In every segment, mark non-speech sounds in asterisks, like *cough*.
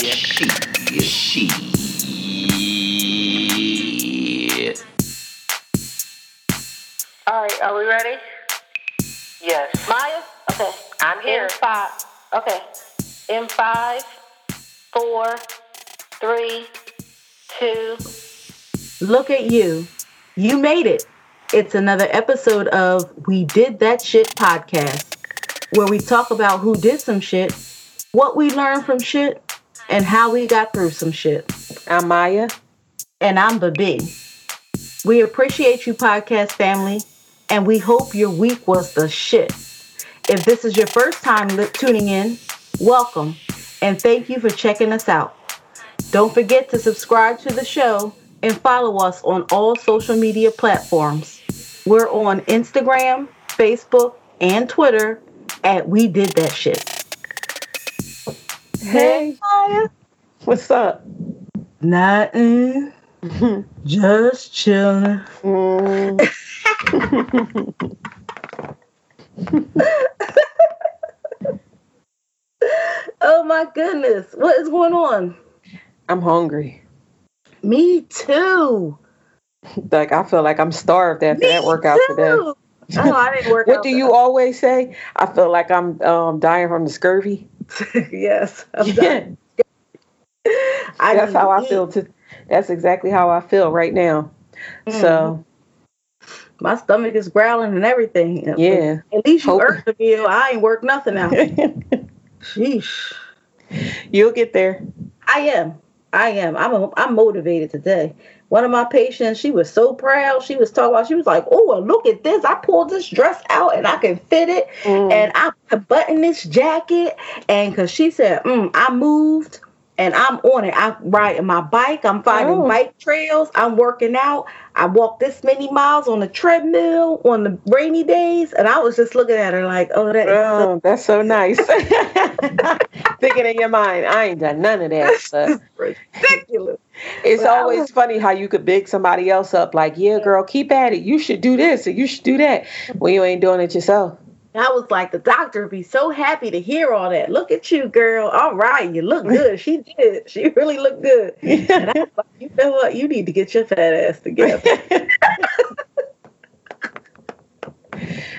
She. Shit. All right, are we ready? Yes. Maya? Okay. I'm here. In five. Okay. In five, four, three, two. Look at you. You made it. It's another episode of We Did That Shit podcast, where we talk about who did some shit, what we learned from shit, and how we got through some shit. I'm Maya. And I'm Babi. We appreciate you, podcast family, and we hope your week was the shit. If this is your first time li- tuning in, welcome, and thank you for checking us out. Don't forget to subscribe to the show and follow us on all social media platforms. We're on Instagram, Facebook, and Twitter at We Did That Shit. Hey. Maya. What's up? Nothing. *laughs* Just chilling. Mm, *laughs* Oh my goodness. What is going on? I'm hungry. Me too. Like I feel like I'm starved after that workout today. Oh, I didn't work *laughs* What out do you always say? I feel like I'm um, dying from the scurvy. *laughs* yes. I'm Yeah, done. *laughs* I that's how I feel. Too. That's exactly how I feel right now. So mm-hmm. My stomach is growling and everything. yeah, At least you Hope- earned the meal. I ain't worked nothing out. *laughs* Sheesh. you'll get there. I am. I am. I'm a, I'm motivated today. One of my patients, she was so proud. She was talking about, she was like, Oh, look at this. I pulled this dress out and I can fit it. Mm. And I button this jacket. And because she said, mm, I moved and I'm on it. I'm riding my bike. I'm finding Oh. bike trails. I'm working out. I walked this many miles on the treadmill on the rainy days. And I was just looking at her like, Oh, that is so Oh, that's so *laughs* nice. *laughs* Thinking in your mind, I ain't done none of that. But ridiculous. it's Well, always was- funny how you could big somebody else up, like, yeah, girl, keep at it. You should do this and you should do that when you ain't doing it yourself. I was like, the doctor would be so happy to hear all that. Look at you, girl. All right, you look *laughs* good. She did. She really looked good. *laughs* And I was like, you know what? You need to get your fat ass together. *laughs*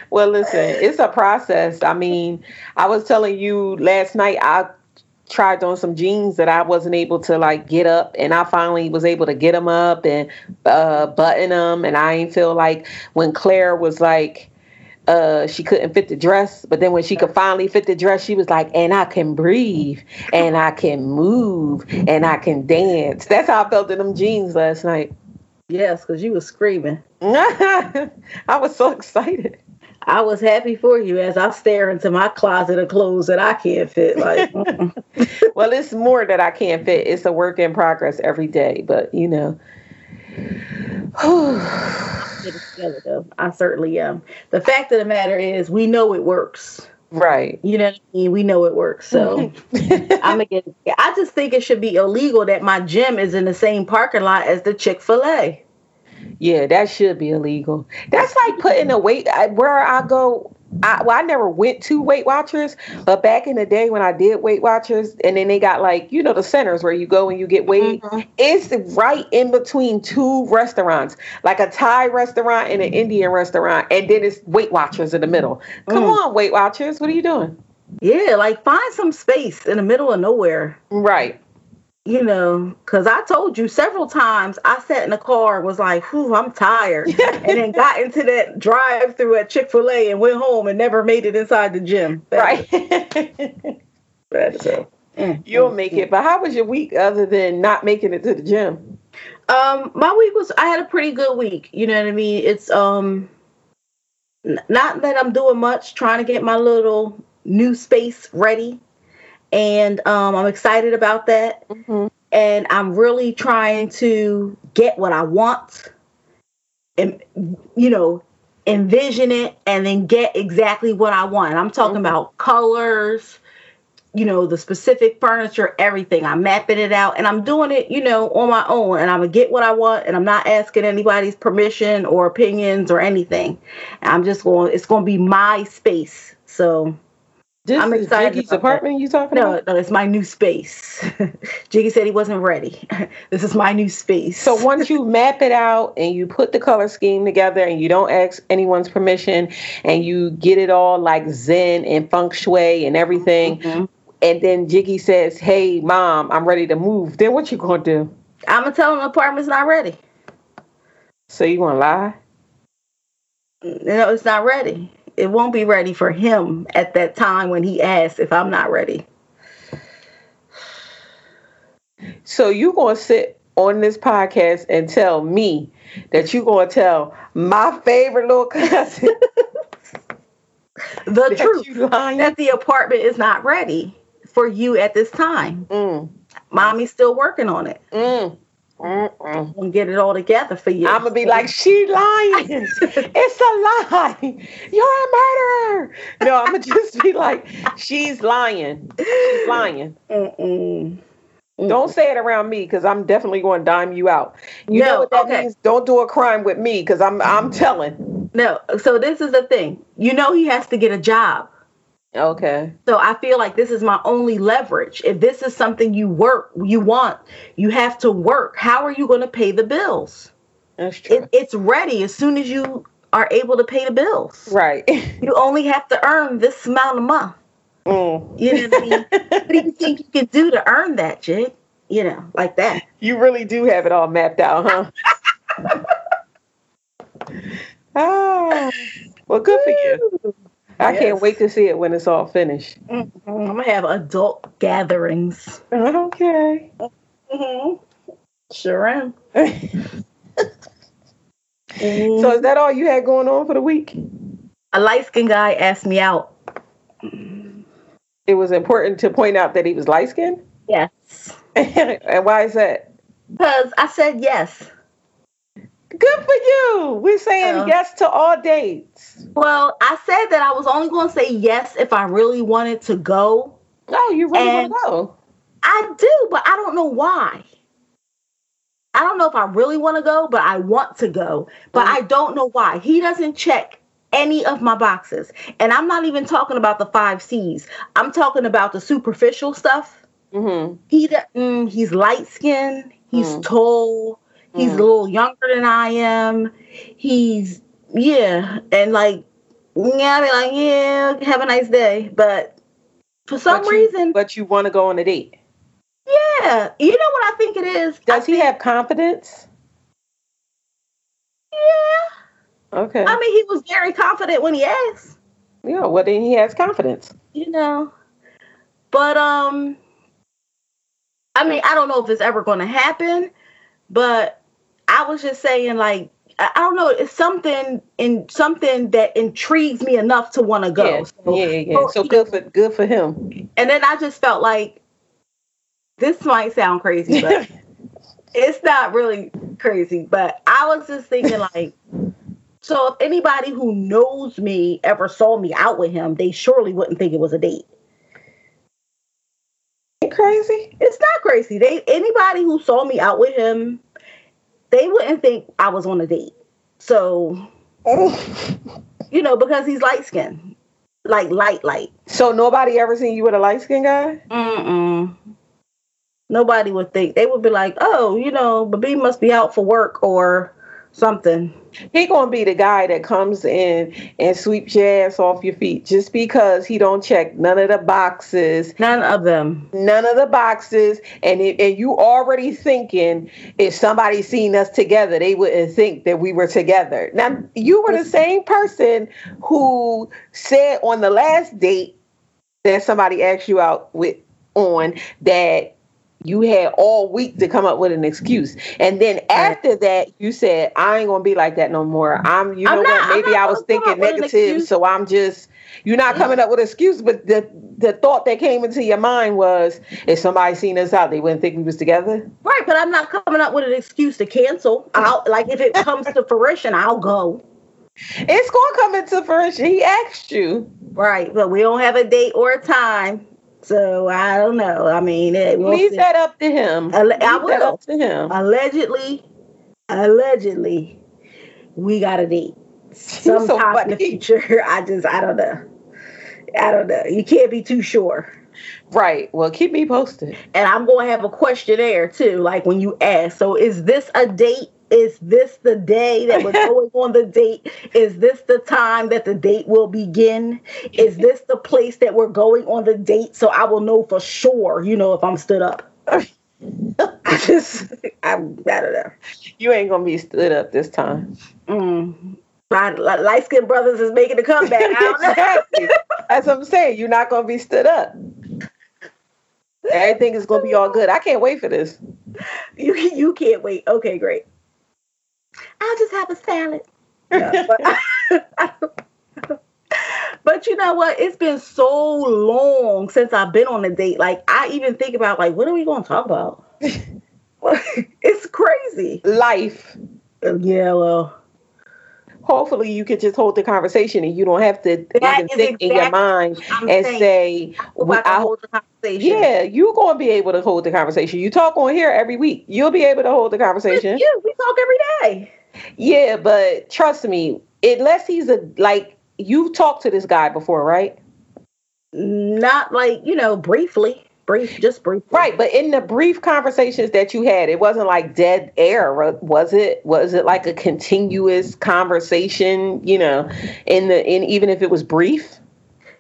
well, listen, it's a process. I mean, I was telling you last night, I tried on some jeans that I wasn't able to like get up, and I finally was able to get them up and uh, button them. And I ain't feel like when Claire was like, uh, she couldn't fit the dress, but then when she could finally fit the dress, she was like, and I can breathe, and I can move, and I can dance. That's how I felt in them jeans last night. yes, because you was screaming. *laughs* I was so excited. I was happy for you as I stare into my closet of clothes that I can't fit. Like. *laughs* Well, it's more that I can't fit. It's a work in progress every day, but you know. get it together, though. I certainly am. The fact of the matter is, we know it works. right. You know what I mean? We know it works. So *laughs* I'm get. I just think it should be illegal that my gym is in the same parking lot as the Chick Fil A. Yeah, that should be illegal. That's like putting a weight where I go. I, well, I never went to Weight Watchers, but back in the day when I did Weight Watchers, and then they got like you know the centers where you go and you get weighed. It's right in between two restaurants, like a Thai restaurant and an Indian restaurant, and then it's Weight Watchers in the middle. Come Mm. on, Weight Watchers, what are you doing? Yeah, like find some space in the middle of nowhere. Right. You know, because I told you several times I sat in the car and was like, whew, I'm tired. and then got into that drive through at Chick fil A and went home and never made it inside the gym. Bad- *laughs* Right. bad, so, mm, You'll mm, make mm. it. But how was your week other than not making it to the gym? Um, my week was I had a pretty good week. You know what I mean? It's um n- not that I'm doing much, trying to get my little new space ready. And um I'm excited about that. And I'm really trying to get what I want and you know, envision it and then get exactly what I want. I'm talking Mhm. about colors, you know, the specific furniture, everything. I'm mapping it out and I'm doing it, you know, on my own. And I'm going to get what I want and I'm not asking anybody's permission or opinions or anything. I'm just going, it's going to be my space. So This I'm is excited Jiggy's apartment you talking No, about? no, it's my new space. *laughs* Jiggy said he wasn't ready. *laughs* this is my new space. So once you *laughs* map it out and you put the color scheme together and you don't ask anyone's permission and you get it all like Zen and feng shui and everything, Mhm. and then Jiggy says, "Hey, mom, I'm ready to move." Then what you gonna do? I'm gonna tell him the apartment's not ready. So you gonna lie? No, it's not ready. It won't be ready for him at that time when he asks if I'm not ready. So you gonna sit on this podcast and tell me that you gonna tell my favorite little cousin *laughs* The *laughs* that truth that the apartment is not ready for you at this time. Mm, Mommy's still working on it. mm, mm, mm. We'll get it all together for you. I'm gonna be like, she lying. *laughs* it's a lie. You're a murderer. No, I'm gonna *laughs* just be like, she's lying. She's lying. Mm-mm. Don't say it around me because I'm definitely going to dime you out. You No, know what that okay. means? Don't do a crime with me because I'm I'm telling. No, so this is the thing. You know he has to get a job. Okay. So I feel like this is my only leverage. If this is something you work, you want, you have to work. How are you going to pay the bills? That's true. It, it's ready as soon as you are able to pay the bills. right. *laughs* You only have to earn this amount a month. Mm. You know what I mean? *laughs* what do you think you can do to earn that, Jig? You know, like that. You really do have it all mapped out, huh? *laughs* ah, well, good for you. I can't wait to see it when it's all finished. Mhm. I'm gonna have adult gatherings. Okay. hmm Sure am. *laughs* so is that all you had going on for the week? a light skinned guy asked me out. It was important to point out that he was light skinned? Yes. *laughs* and why is that? Because I said yes. Good for you. We're saying yes to all dates. Well, I said that I was only going to say yes if I really wanted to go. Oh, you really And- want to go? I do, but I don't know why. I don't know if I really want to go, but I want to go. But Mhm. I don't know why. He doesn't check any of my boxes. And I'm not even talking about the five C's. I'm talking about the superficial stuff. Mm-hmm. He mm, he's light skinned, he's Mm. tall, he's Mm. a little younger than I am. He's yeah, and like yeah, I be like, yeah, have a nice day. But for some but you, reason, But you want to go on a date. yeah, you know what I think it is? Does he have confidence? Yeah. Okay. I mean, he was very confident when he asked, yeah, well, then he has confidence. you know. But um, I mean, I don't know if it's ever going to happen, but I was just saying, like, I, don't know, it's something in something that intrigues me enough to want to go. Yeah, So- yeah, yeah. so So good for good for him. And then I just felt like this might sound crazy, but *laughs* it's not really crazy. But I was just thinking, like, so if anybody who knows me ever saw me out with him, they surely wouldn't think it was a date. Crazy. It's not crazy. They anybody who saw me out with him, they wouldn't think I was on a date. So *laughs* you know, because he's light skinned, like light, light. so nobody ever seen you with a light skinned guy? Mm-mm. Nobody would think. They would be like, oh, you know, Babi must be out for work or something. He gonna be the guy that comes in and sweeps your ass off your feet just because he don't check none of the boxes, None of them. none of the boxes, and it, and you already thinking if somebody seen us together, they wouldn't think that we were together. Now you were the same person who said on the last date that somebody asked you out with on that you had all week to come up with an excuse. And then after that, you said, I ain't gonna be like that no more. I'm you know I'm not- what, maybe I was thinking up with an negative, so I'm just you're not mm-hmm. coming up with an excuse, but the the thought that came into your mind was if somebody seen us out, they wouldn't think we was together. Right, but I'm not coming up with an excuse to cancel. I'll like if it comes to fruition, I'll go. It's gonna come into fruition. He asked you. Right, but we don't have a date or a time, so I don't know. I mean, it, we'll Leave see. that up to him. I- I Leave that will. up to him. allegedly, allegedly, we got a date so sometime in the future. *laughs* I just, I don't know. I don't know. You can't be too sure. Right. Well, keep me posted. And I'm going to have a questionnaire too, like when you ask. So, is this a date? Is this the day that we're *laughs* going on the date? Is this the time that the date will begin? Is *laughs* this the place that we're going on the date? So I will know for sure, you know, if I'm stood up. *laughs* I just, I, I don't know. You ain't gonna be stood up this time. Mm. My light skinned brothers is making a comeback. I don't know. exactly. That's what I'm saying. You're not gonna be stood up. Everything is gonna be all good. I can't wait for this. You you can't wait. Okay, great. I'll just have a salad. No, but, *laughs* *laughs* but you know what? It's been so long since I've been on a date. Like I even think about like, what are we going to talk about? *laughs* it's crazy. Life. Uh, yeah, well. Hopefully, you could just hold the conversation and you don't have to even think exactly in your mind I'm and saying, say, I, I hold the conversation. Yeah, you're going to be able to hold the conversation. You talk on here every week. You'll be able to hold the conversation. Yeah, we talk every day. Yeah, but trust me, unless he's a like you've talked to this guy before, right? Not like, you know, briefly. Brief, just brief. Right, but in the brief conversations that you had, it wasn't like dead air, was it? Was it like a continuous conversation, you know, in the in even if it was brief?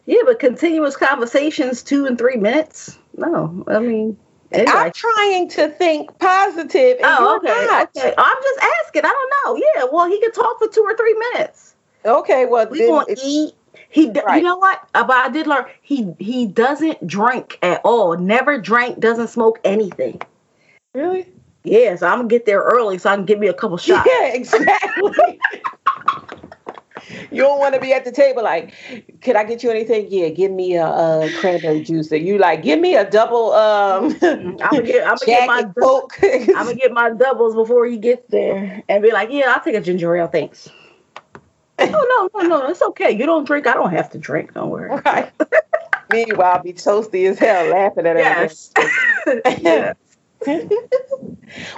Yeah, but continuous conversations, two and three minutes. No, I mean Anyway. I'm trying to think positive. oh, okay. Not. Okay. I'm just asking. I don't know. Yeah. Well, he could talk for two or three minutes. Okay. Well, we gonna eat. He, right. you know what? Uh, but I did learn he he doesn't drink at all. Never drank. Doesn't smoke anything. Really? Yeah. So I'm gonna get there early so I can give me a couple shots. Yeah. *laughs* Exactly. you don't want to be at the table like, could I get you anything? Yeah, give me a, a cranberry juice. And you like, give me a double. Um, *laughs* I'm gonna get, I'm gonna get my Coke. *laughs* I'm gonna get my doubles before he gets there, and be like, yeah, I'll take a ginger ale, thanks. Oh no, no, no, it's okay. You don't drink. I don't have to drink. Don't worry. *laughs* Right. Meanwhile, I'll be toasty as hell, laughing at yes. *laughs* yes. *laughs*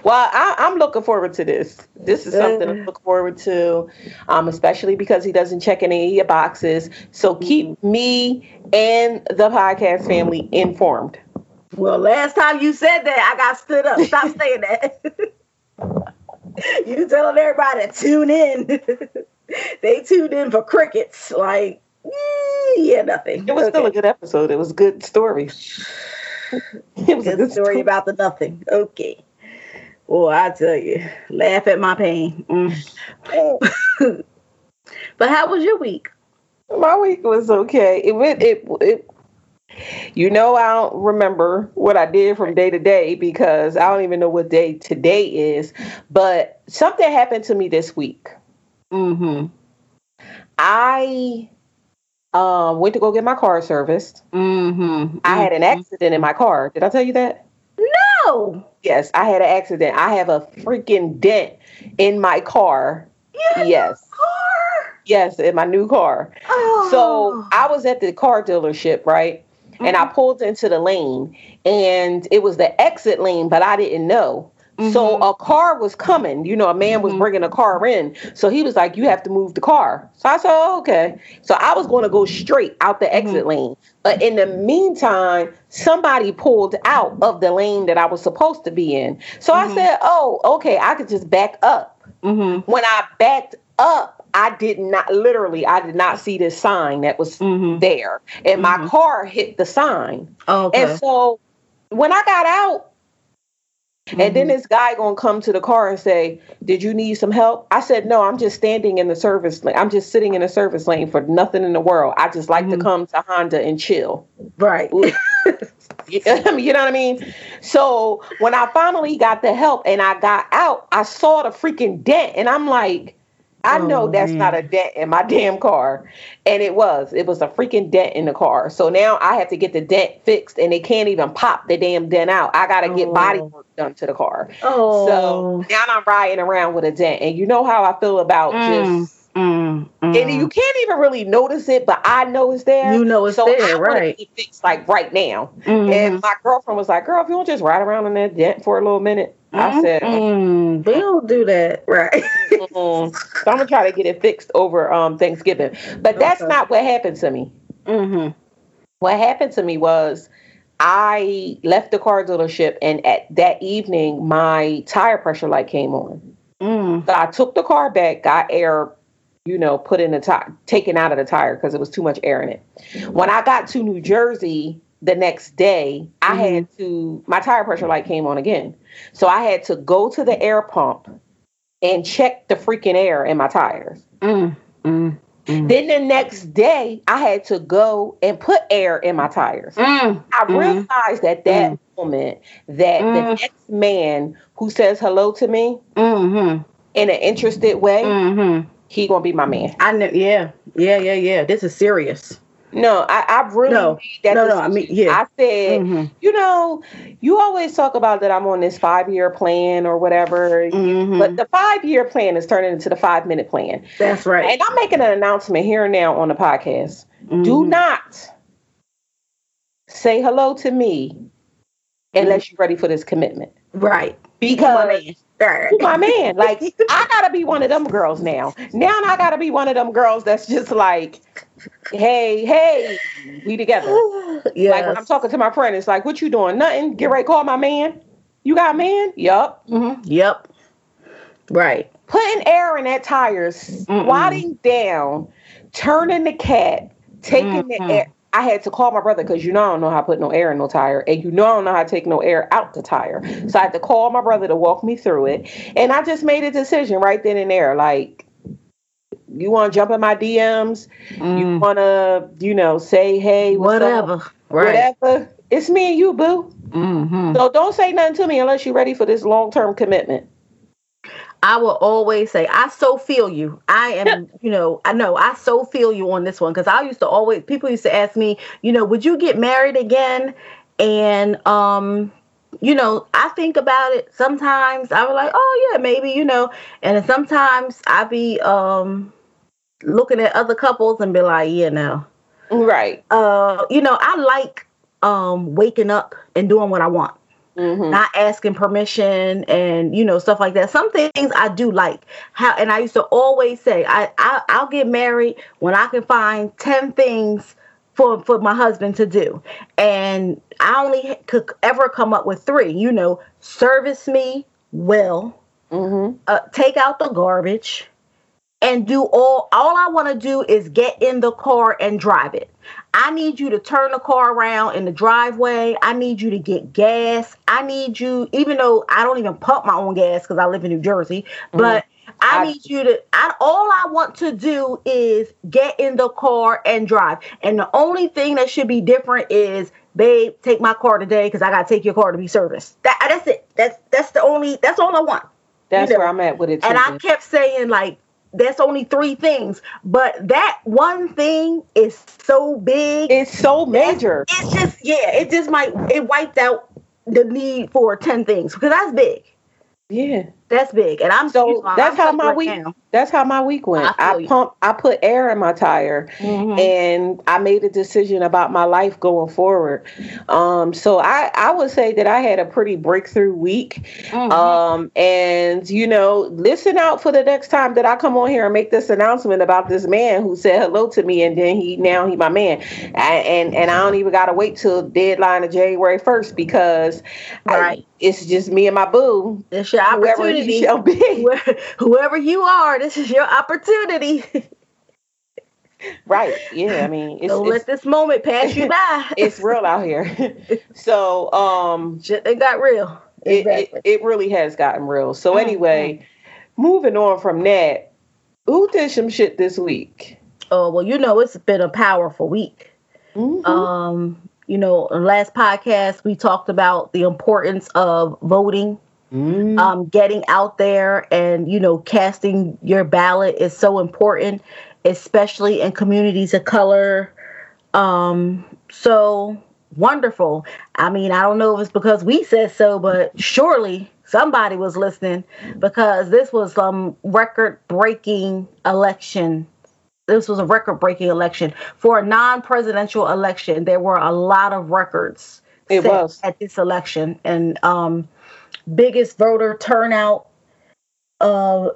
well, I, am looking forward to this. This is something to look forward to, um, especially because he doesn't check any of your boxes. So keep mm-hmm. me and the podcast family informed. Well, last time you said that, I got stood up. Stop saying that. you telling everybody to tune in. *laughs* they tuned in for crickets. Like, yeah, nothing. It was okay. still a good episode. It was good story. it was a good story, *laughs* about the nothing. Okay. Well, I tell you, laugh at my pain. Mm. *laughs* but how was your week? My week was okay. It went it, it you know I don't remember what I did from day to day because I don't even know what day today is. But something happened to me this week. Mm-hmm. I um, went to go get my car serviced. Mm-hmm. I had an accident in my car. Did I tell you that? No. Yes, I had an accident. I have a freaking dent in my car. Yeah, yes. Car? Yes, in my new car. Oh. So I was at the car dealership, right? Mm-hmm. And I mm-hmm. pulled into the lane, and it was the exit lane, but I didn't know. Mm-hmm. So a car was coming. You know, a man was mm-hmm. bringing a car in. So he was like, "You have to move the car." So I said, oh, "Okay." So I was going to go straight out the exit mm-hmm. lane, but in the meantime, somebody pulled out of the lane that I was supposed to be in. So I mm-hmm. said, "Oh, okay. I could just back up." Mm-hmm. When I backed up, I did not literally I did not see this sign that was mm-hmm. there. And mm-hmm. my car hit the sign. okay. And so when I got out, Mm-hmm. And then this guy gonna come to the car and say, "Did you need some help?" I said, "No, I'm just standing in the service lane. I'm just sitting in a service lane for nothing in the world. I just like mm-hmm. to come to Honda and chill." Right. *laughs* *laughs* you know what I mean? So when I finally got the help and I got out, I saw the freaking dent, and I'm like, I oh, know that's man. not a dent in my *laughs* damn car. And it was. It was a freaking dent in the car. So now I have to get the dent fixed and they can't even pop the damn dent out. I gotta get body oh. work done to the car. Oh. So now I'm riding around with a dent. And you know how I feel about mm. just Mm, mm. And you can't even really notice it, but I know it's there. You know it's so there, I right? It fixed like right now. Mm-hmm. And my girlfriend was like, "Girl, if you want to just ride around in that dent for a little minute," mm-hmm. I said, mm, "We don't do that, *laughs* right?" mm-hmm. So I'm gonna try to get it fixed over um Thanksgiving, but that's okay. not what happened to me. Mm-hmm. what happened to me was I left the car dealership, and at that evening, my tire pressure light came on. Mm. So I took the car back, got air, you know, put in the tire, taken out of the tire because it was too much air in it. When I got to New Jersey the next day, I Mhm. had to, my tire pressure light came on again. So I had to go to the air pump and check the freaking air in my tires. Mm. Mm. Mm. Then the next day, I had to go and put air in my tires. Mm. I Mm. realized at that Mm. moment that the Mm. next man who says hello to me Mm-hmm. in an interested way, Mm-hmm. he gonna be my man. I know. Yeah. Yeah. Yeah. Yeah. This is serious. No, I, I really No. that No, no, I mean, yeah. I said, Mhm. you know, you always talk about that I'm on this five year plan or whatever, Mhm. but the five year plan is turning into the five minute plan. That's right. And I'm making an announcement here and now on the podcast. Do Mhm. not say hello to me unless you're ready for this commitment. Right. Because My man. Like I gotta be one of them girls now. Now I gotta be one of them girls that's just like, hey, hey, we together. Yes. *sighs* Like when I'm talking to my friend, it's like, what you doing? Nothing. Get ready, call my man. You got a man? Yup. Mhm. Yep. Right. Putting air in that tire, squatting down, turning the cat, taking Mhm. the air. I had to call my brother because you know I don't know how to put no air in no tire, and you know I don't know how to take no air out the tire. So I had to call my brother to walk me through it, and I just made a decision right then and there. Like, you want to jump in my DMs? You Mm. want to, you know, say hey, what's up? Whatever. Right. whatever. It's me and you, boo. Mm-hmm. So don't say nothing to me unless you're ready for this long term commitment. I will always say, I so feel you. I am, you know, I know I so feel you on this one because I used to always, people used to ask me, you know, would you get married again? And, um, you know, I think about it sometimes. I was like, oh, yeah, maybe, you know, and sometimes I be, um, looking at other couples and be like, yeah, no. Right. Uh, you know, I like, um, waking up and doing what I want hmm not asking permission and you know stuff like that. Some things i do like. How and i used to always say i, I i'll get married when i can find 10 things for for my husband to do. And i only could ever come up with three you know service me well hmm uh, take out the garbage and do all all I want to do is get in the car and drive it. I need you to turn the car around in the driveway. I need you to get gas. I need you even though I don't even pump my own gas cuz I live in New Jersey, mm-hmm. but I I- need you to I all I want to do is get in the car and drive. And the only thing that should be different is babe, take my car today cuz I got to take your car to be serviced. That that's it. That's that's the only that's all I want That's You know, where I'm at with it. And I kept saying like that's only three things but that one thing is so big it's so major. it's just yeah it just might it wiped out the need for 10 things because that's big Yeah. That's big and i'm So that's how my right week. now. That's how my week went. I I, you. pump. I put air in my tire, Mhm. and I made a decision about my life going forward. Um, so I I would say that I had a pretty breakthrough week. Mhm. Um, and you know, listen out for the next time that I come on here and make this announcement about this man who said hello to me, and then he now he my man, I, and and I don't even gotta wait till deadline of January first because I- Right. it's just me and my boo. it's your Whoever opportunity shall be. *laughs* Whoever- you are this is your opportunity *laughs* Right. Yeah. I mean, it's don't it's, let this moment pass you by *laughs* it's real out here. so um, it got real it, exactly it it really has gotten real. So Mhm. anyway, moving on from that, who did some shit this week? oh well you know it's been a powerful week Mhm. Um, you know, last podcast we talked about the importance of voting, Mm. um, getting out there and you know, casting your ballot is so important, especially in communities of color. Um, so wonderful. I mean, I don't know if it's because we said so, but surely somebody was listening because this was some record breaking election this was a record breaking election for a non-presidential election there were a lot of records It set was. at this election and um biggest voter turnout uh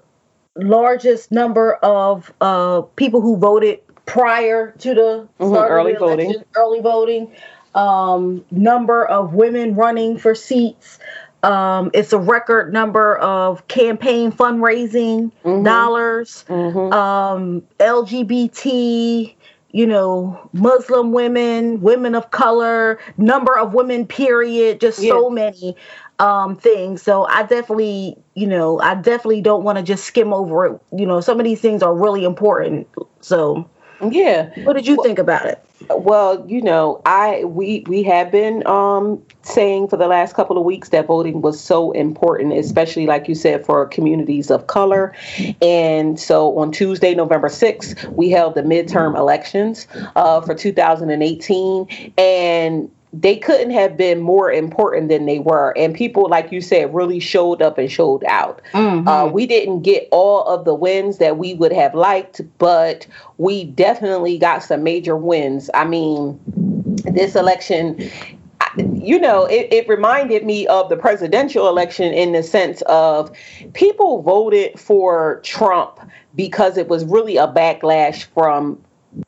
largest number of uh people who voted prior to the Mhm, start early the election, voting. early voting, um, number of women running for seats. Um, it's a record number of campaign fundraising Mhm. dollars. Mhm. Um, LGBT, you know, Muslim women, women of color, number of women, period, just so many um, things. So I definitely, you know, I definitely don't want to just skim over it. You know, some of these things are really important. So, yeah. what did you think about it? Well, you know, I we we have been um saying for the last couple of weeks that voting was so important, especially like you said for communities of color. And so on Tuesday, November 6th, we held the midterm elections uh, for 2018 and they couldn't have been more important than they were. And people, like you said, really showed up and showed out. Uh, we didn't get all of the wins that we would have liked, but we definitely got some major wins. I mean, this election, you know, it, it reminded me of the presidential election in the sense of people voted for Trump because it was really a backlash from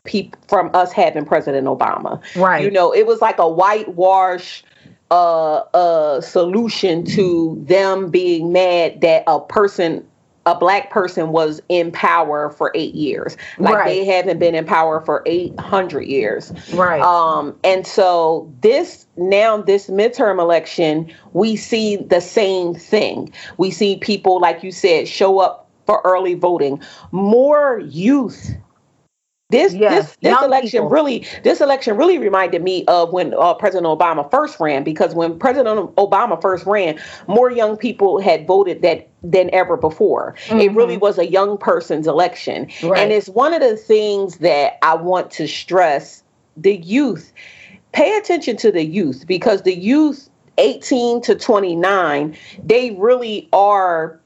people from us having President Obama. Right. You know, it was like a whitewash uh uh solution to them being mad that a person a black person was in power for 8 years. Like Right. they haven't been in power for 800 years. Right. Um, and so this now this midterm election, we see the same thing. We see people, like you said, show up for early voting. More youth. This this this election people. really this election really reminded me of when uh, President Obama first ran because when President Obama first ran, more young people had voted that than ever before. It really was a young person's election, Mm-hmm. Right. and it's one of the things that I want to stress: the youth. Pay attention to the youth because the youth, eighteen to twenty nine, they really are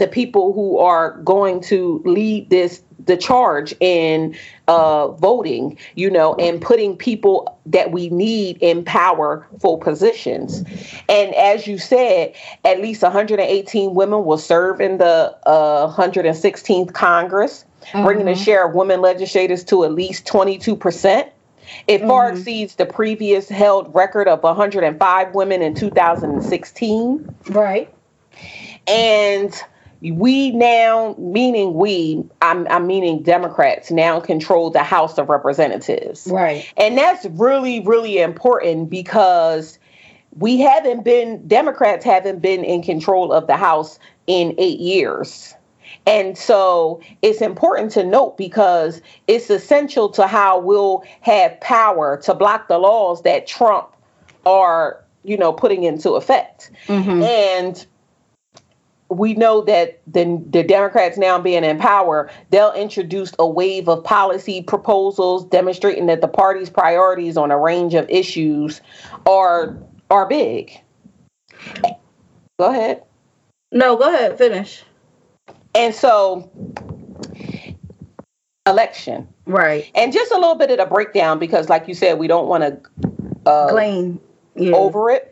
the people who are going to lead this the charge in uh, voting, you know, and putting people that we need in powerful positions. And as you said, at least 118 women will serve in the uh, 116th Congress, bringing the share of women legislators to at least 22 percent. It far exceeds the previous held record of 105 women in 2016 right. and we now meaning we I'm, I'm meaning democrats now control the house of representatives. Right. and that's really really important because we haven't been democrats haven't been in control of the house in eight years. And so it's important to note because it's essential to how we'll have power to block the laws that trump are you know putting into effect. Mm-hmm. And we know that the, the Democrats now being in power, they'll introduce a wave of policy proposals demonstrating that the party's priorities on a range of issues are are big. Go ahead. No, go ahead. Finish. And so election. Right. And just a little bit of the breakdown because like you said, we don't want to uh. Yeah. over it.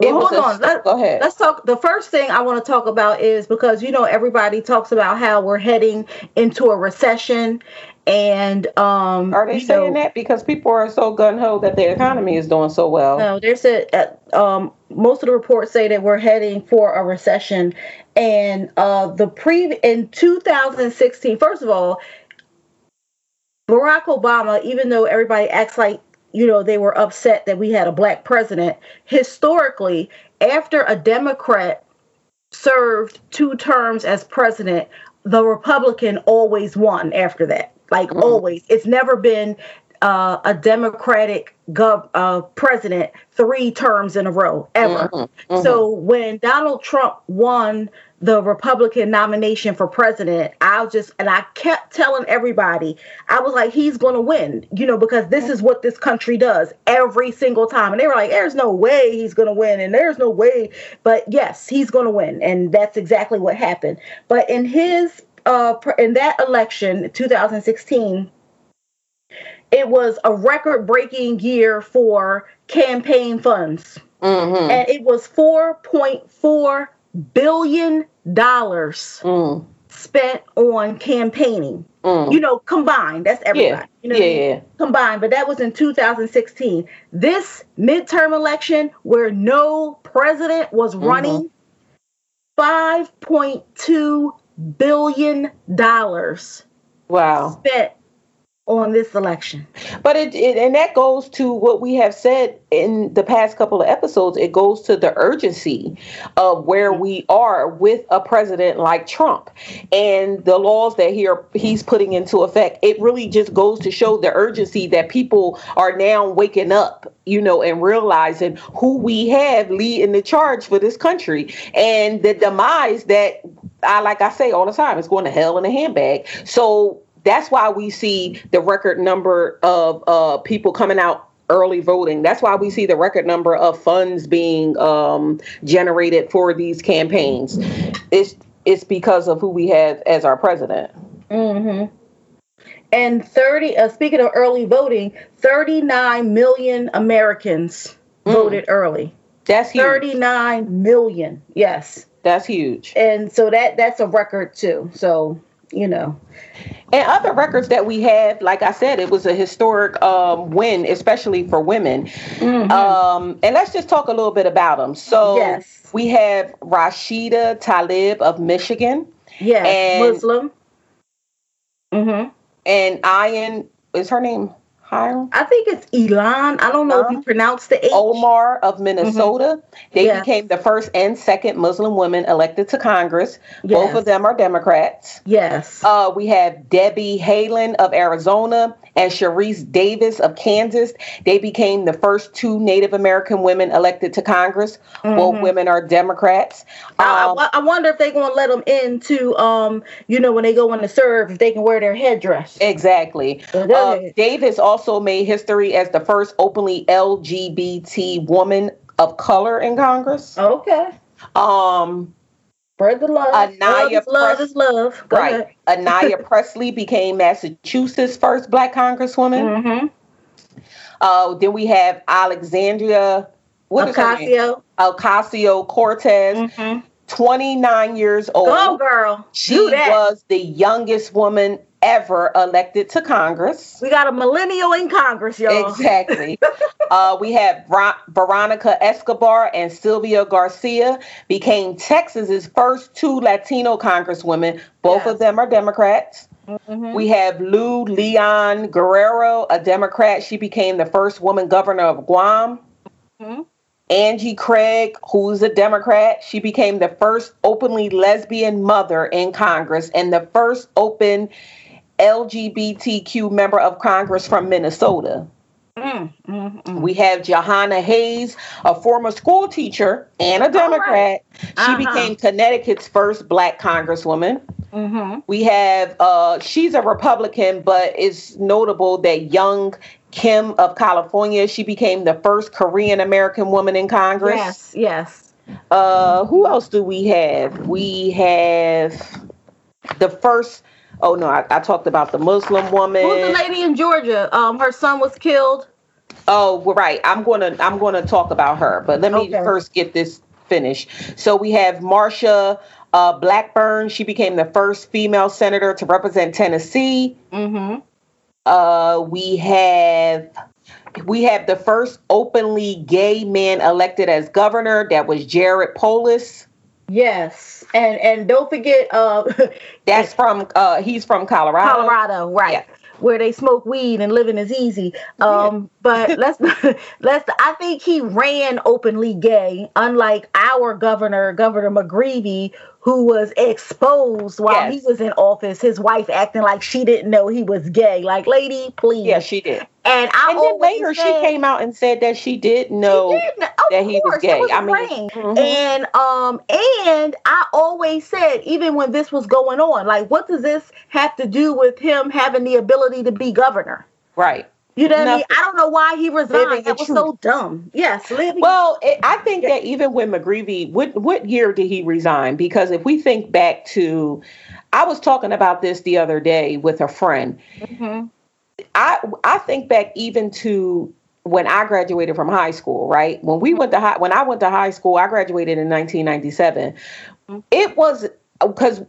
Well, hold a- on. Let, go ahead. Let's talk. The first thing I want to talk about is because you know everybody talks about how we're heading into a recession, and um, Are they saying know, that because people are so gun ho that the economy is doing so well? No, there's a uh, um, most of the reports say that we're heading for a recession, and uh, the pre in 2016. First of all, Barack Obama, even though everybody acts like you know they were upset that we had a black president, historically, after a Democrat served two terms as president, the Republican always won after that. Like mm-hmm. always, it's never been uh, a Democratic gov- uh, president three terms in a row ever. So when Donald Trump won the Republican nomination for president, I'll just and I kept telling everybody, I was like, he's going to win, you know, because this is what this country does every single time. And they were like, there's no way he's going to win, and there's no way, but yes, he's going to win, and that's exactly what happened. But in his uh, in that election, 2016 it was a record breaking year for campaign funds. Mm-hmm. And it was $4.4 billion Mm. spent on campaigning. Mm. You know, combined. That's everybody. yeah, You know yeah, I mean? yeah. combined, but that was in 2016. This midterm election, where no president was Mm-hmm. running, $5.2 billion Wow. spent on this election. But it, it and that goes to what we have said in the past couple of episodes. It goes to the urgency of where we are with a president like Trump and the laws that he are, he's putting into effect. It really just goes to show the urgency that people are now waking up, you know, and realizing who we have leading the charge for this country and the demise that I like I say all the time, it's going to hell in a handbag. So that's why we see the record number of uh, people coming out early voting. That's why we see the record number of funds being um, generated for these campaigns. It's it's because of who we have as our president. Mm-hmm. And 30, uh, speaking of early voting, 39 million Americans Mm. voted early. That's huge. 39 million, yes. That's huge. And so that that's a record too. So, you know. And other records that we have, like I said, it was a historic um, win, especially for women. Mhm. Um, and let's just talk a little bit about them. So Yes. we have Rashida Tlaib of Michigan yes, and- Muslim. Mm-hmm. and Ayan, is her name Hiram? I think it's Elon. I don't know if you pronounce the H. Omar of Minnesota. They Yes. became the first and second Muslim women elected to Congress. Both of them are Democrats. Yes. Uh, we have Debbie Haaland of Arizona and Sharice Davis of Kansas. They became the first two Native American women elected to Congress. Both Mhm. women are Democrats. I, Um, I, I wonder if they're going to let them in to, um, you know, when they go in to serve, if they can wear their headdress. Exactly. Uh, Davis also made history as the first openly LGBT woman of color in Congress. okay. Um, Spread the love. Anaya love is love is love. Right. Anaya *laughs* Pressley became Massachusetts' first black congresswoman. Mm-hmm. Uh, then we have Alexandria. What is her name? Ocasio. Ocasio Cortez, Mm-hmm. 29 years old. Go, girl. she was the youngest woman ever elected to Congress. We got a millennial in Congress, y'all. Exactly. *laughs* uh, we have Ver- Veronica Escobar and Sylvia Garcia became Texas's first two Latino congresswomen. Both Yes. of them are Democrats. Mhm. We have Lou Leon Guerrero, a Democrat. She became the first woman governor of Guam. Mhm. Angie Craig, who's a Democrat, she became the first openly lesbian mother in Congress and the first open LGBTQ member of Congress from Minnesota. Mm, mm, mm. We have Jahana Hayes, a former school teacher and a Democrat. She Uh-huh. became Connecticut's first black congresswoman. Mhm. We have uh she's a Republican, but it's notable that Young Kim of California, she became the first Korean American woman in Congress. Yes, yes. Uh who else do we have? We have the first oh no, I, I talked about the Muslim woman. Who's the lady in Georgia? Um, her son was killed. Oh, well, right. I'm gonna I'm gonna talk about her, but let me Okay. first get this finished. So we have Marsha uh, Blackburn. She became the first female senator to represent Tennessee. Mm-hmm. Uh, we have we have the first openly gay man elected as governor. That was Jared Polis. Yes, and and don't forget, uh, *laughs* That's from uh, he's from Colorado. Colorado, right? Yeah. Where they smoke weed and living is easy. Um, but *laughs* let's let's. I think he ran openly gay, unlike our governor, Governor McGreevy, who was exposed while Yes. he was in office. His wife acting like she didn't know he was gay. Like, lady, please. Yeah, she did. and I And then later she came out and said that she did know. She did, that he was course, it gay. was I mean, mhm. and um, and I always said, even when this was going on, like, what does this have to do with him having the ability to be governor? Right. You know what I mean? I don't know why he resigned. That was so dumb. Yes, living. Well, it, I think that even when McGreevy, what what year did he resign? Because if we think back to, I was talking about this the other day with a friend. Mhm. I I think back even to when I graduated from high school, right? When we went to high, when I went to high school, I graduated in 1997. Mhm. It was because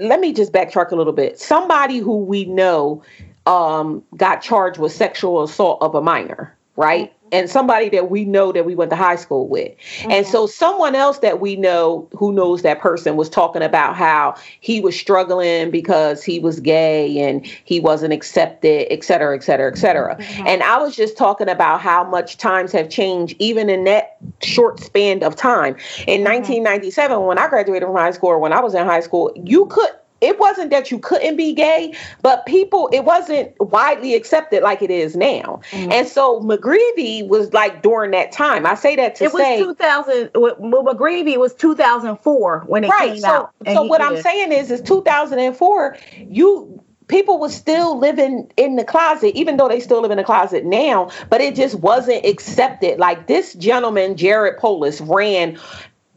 let me just backtrack a little bit. Somebody who we know um, got charged with sexual assault of a minor, right? Mm-hmm. And somebody that we know that we went to high school with. Mm-hmm. And so someone else that we know who knows that person was talking about how he was struggling because he was gay and he wasn't accepted, et cetera, et cetera, et cetera. Mm-hmm. And I was just talking about how much times have changed even in that short span of time. In 1997, mm-hmm. when I graduated from high school or when I was in high school, you could it wasn't that you couldn't be gay, but people, it wasn't widely accepted like it is now. Mm-hmm. And so McGreevey was like during that time. I say that to it say. It was 2000, well, McGreevey was 2004 when it right. came so, out. So what I'm saying is, is 2004, you, people were still living in the closet, even though they still live in the closet now, but it just wasn't accepted. Like this gentleman, Jared Polis, ran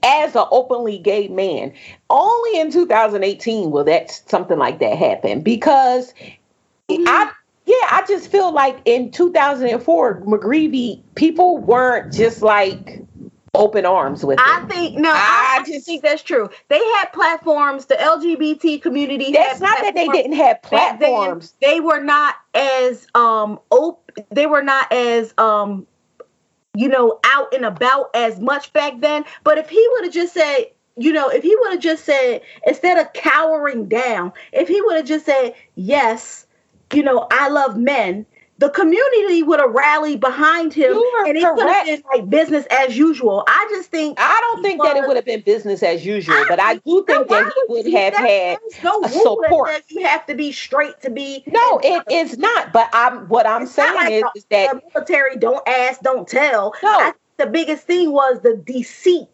as an openly gay man. Only in 2018 will that something like that happen because mm-hmm. I yeah, I just feel like in 2004 McGreevey people weren't just like open arms with I think no, I, I, just think that's true. They had platforms. The LGBT community. That's not that they didn't have platforms. They, they were not as um open. They were not as um you know, out and about as much back then. But if he would have just said, you know, if he would have just said, instead of cowering down, if he would have just said, yes, you know, I love men, the community would have rallied behind him and it would have been like business as usual. I just think I don't think that it would have been business as usual, I, but I do think that he would have had no a support. you have to be straight to be No, it is not. But I'm what I'm saying like is, the, is, that the military don't ask, don't tell. No. the biggest thing was the deceit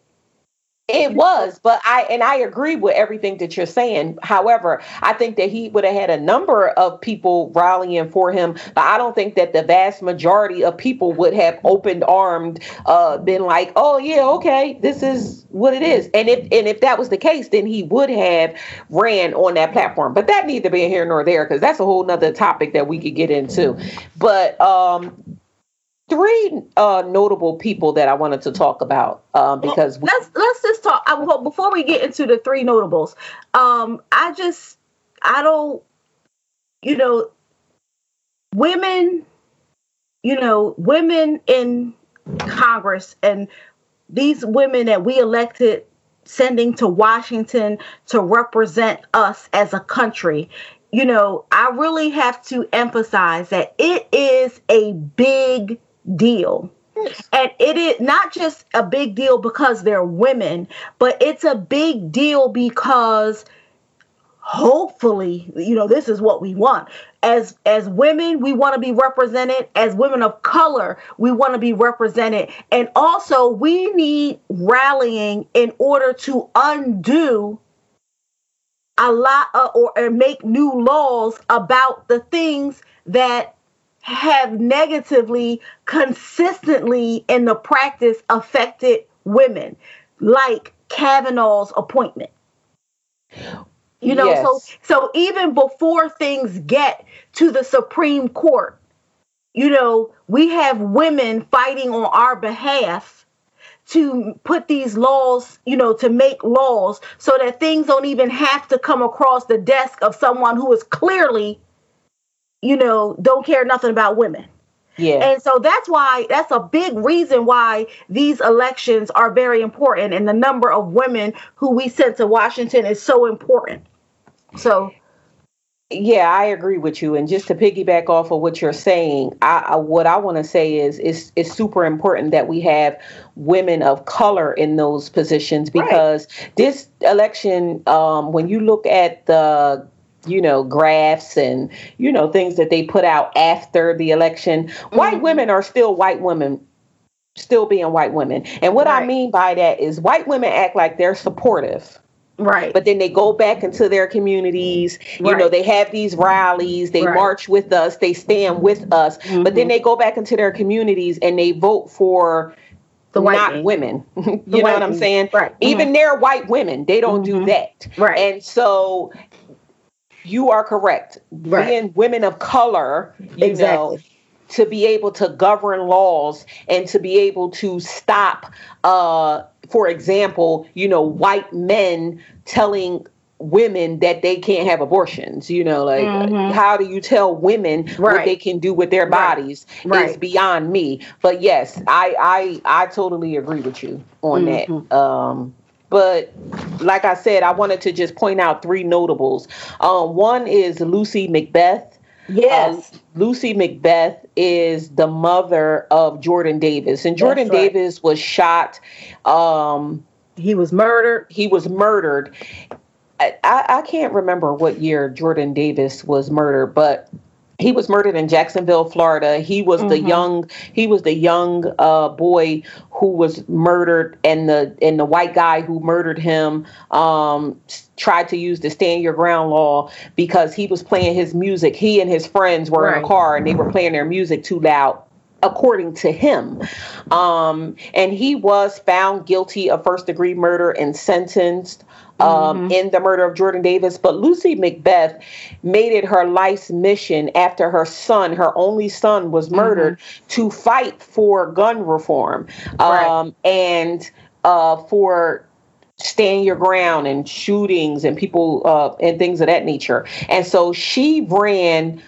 it was, but I and I agree with everything that you're saying. However, I think that he would have had a number of people rallying for him, but I don't think that the vast majority of people would have opened armed, uh, been like, "Oh yeah, okay, this is what it is." And if and if that was the case, then he would have ran on that platform. But that neither being here nor there because that's a whole nother topic that we could get into. But um, three uh, notable people that I wanted to talk about um, because well, let's let's just talk. I, well, before we get into the three notables, um, I just I don't, you know, women, you know, women in Congress and these women that we elected sending to Washington to represent us as a country you know, I really have to emphasize that it is a big deal. And it is not just a big deal because they're women, but it's a big deal because hopefully, you know, this is what we want. As as women, we want to be represented. As women of color, we want to be represented. And also, we need rallying in order to undo a lot of, or, or make new laws about the things that have negatively, consistently in the practice affected women, like Kavanaugh's appointment. You know, yes. so so even before things get to the Supreme Court, you know, we have women fighting on our behalf to put these laws, you know, to make laws so that things don't even have to come across the desk of someone who is clearly you know, don't care nothing about women. Yeah. And so that's why that's a big reason why these elections are very important and the number of women who we sent to Washington is so important. So yeah, I agree with you. And just to piggyback off of what you're saying, I, I what I want to say is it's it's super important that we have women of color in those positions because right. this election, um, when you look at the you know, graphs and, you know, things that they put out after the election. Mm-hmm. White women are still white women, still being white women. And what right. I mean by that is white women act like they're supportive. Right. But then they go back into their communities. You right. know, they have these rallies, they right. march with us, they stand with us. Mm-hmm. But then they go back into their communities and they vote for the not women. *laughs* you know what I'm saying? Right. Even mm-hmm. they're white women, they don't mm-hmm. do that. Right. And so you are correct. Right. Being women of color, you exactly. know, to be able to govern laws and to be able to stop, uh, for example, you know, white men telling women that they can't have abortions. You know, like Mhm. how do you tell women what they can do with their bodies? Right. Is beyond me. But yes, I I I totally agree with you on Mhm. that. Um, but like I said, I wanted to just point out three notables. Um, one is Lucy Macbeth. Yes. Uh, Lucy Macbeth is the mother of Jordan Davis, and Jordan right. Davis was shot. Um, he was murdered. he was murdered. I, I I can't remember what year Jordan Davis was murdered, but he was murdered in Jacksonville, Florida. He was the Mhm. young he was the young uh, boy who was murdered, and the and the white guy who murdered him um, tried to use the stand your ground law because he was playing his music. He and his friends were in a car and they were playing their music too loud according to him. Um, and he was found guilty of first degree murder and sentenced um, Mhm. in the murder of Jordan Davis. But Lucy Macbeth made it her life's mission after her son, her only son, was murdered to fight for gun reform Right. um, and uh, for stand your ground and shootings and people uh, and things of that nature. And so she ran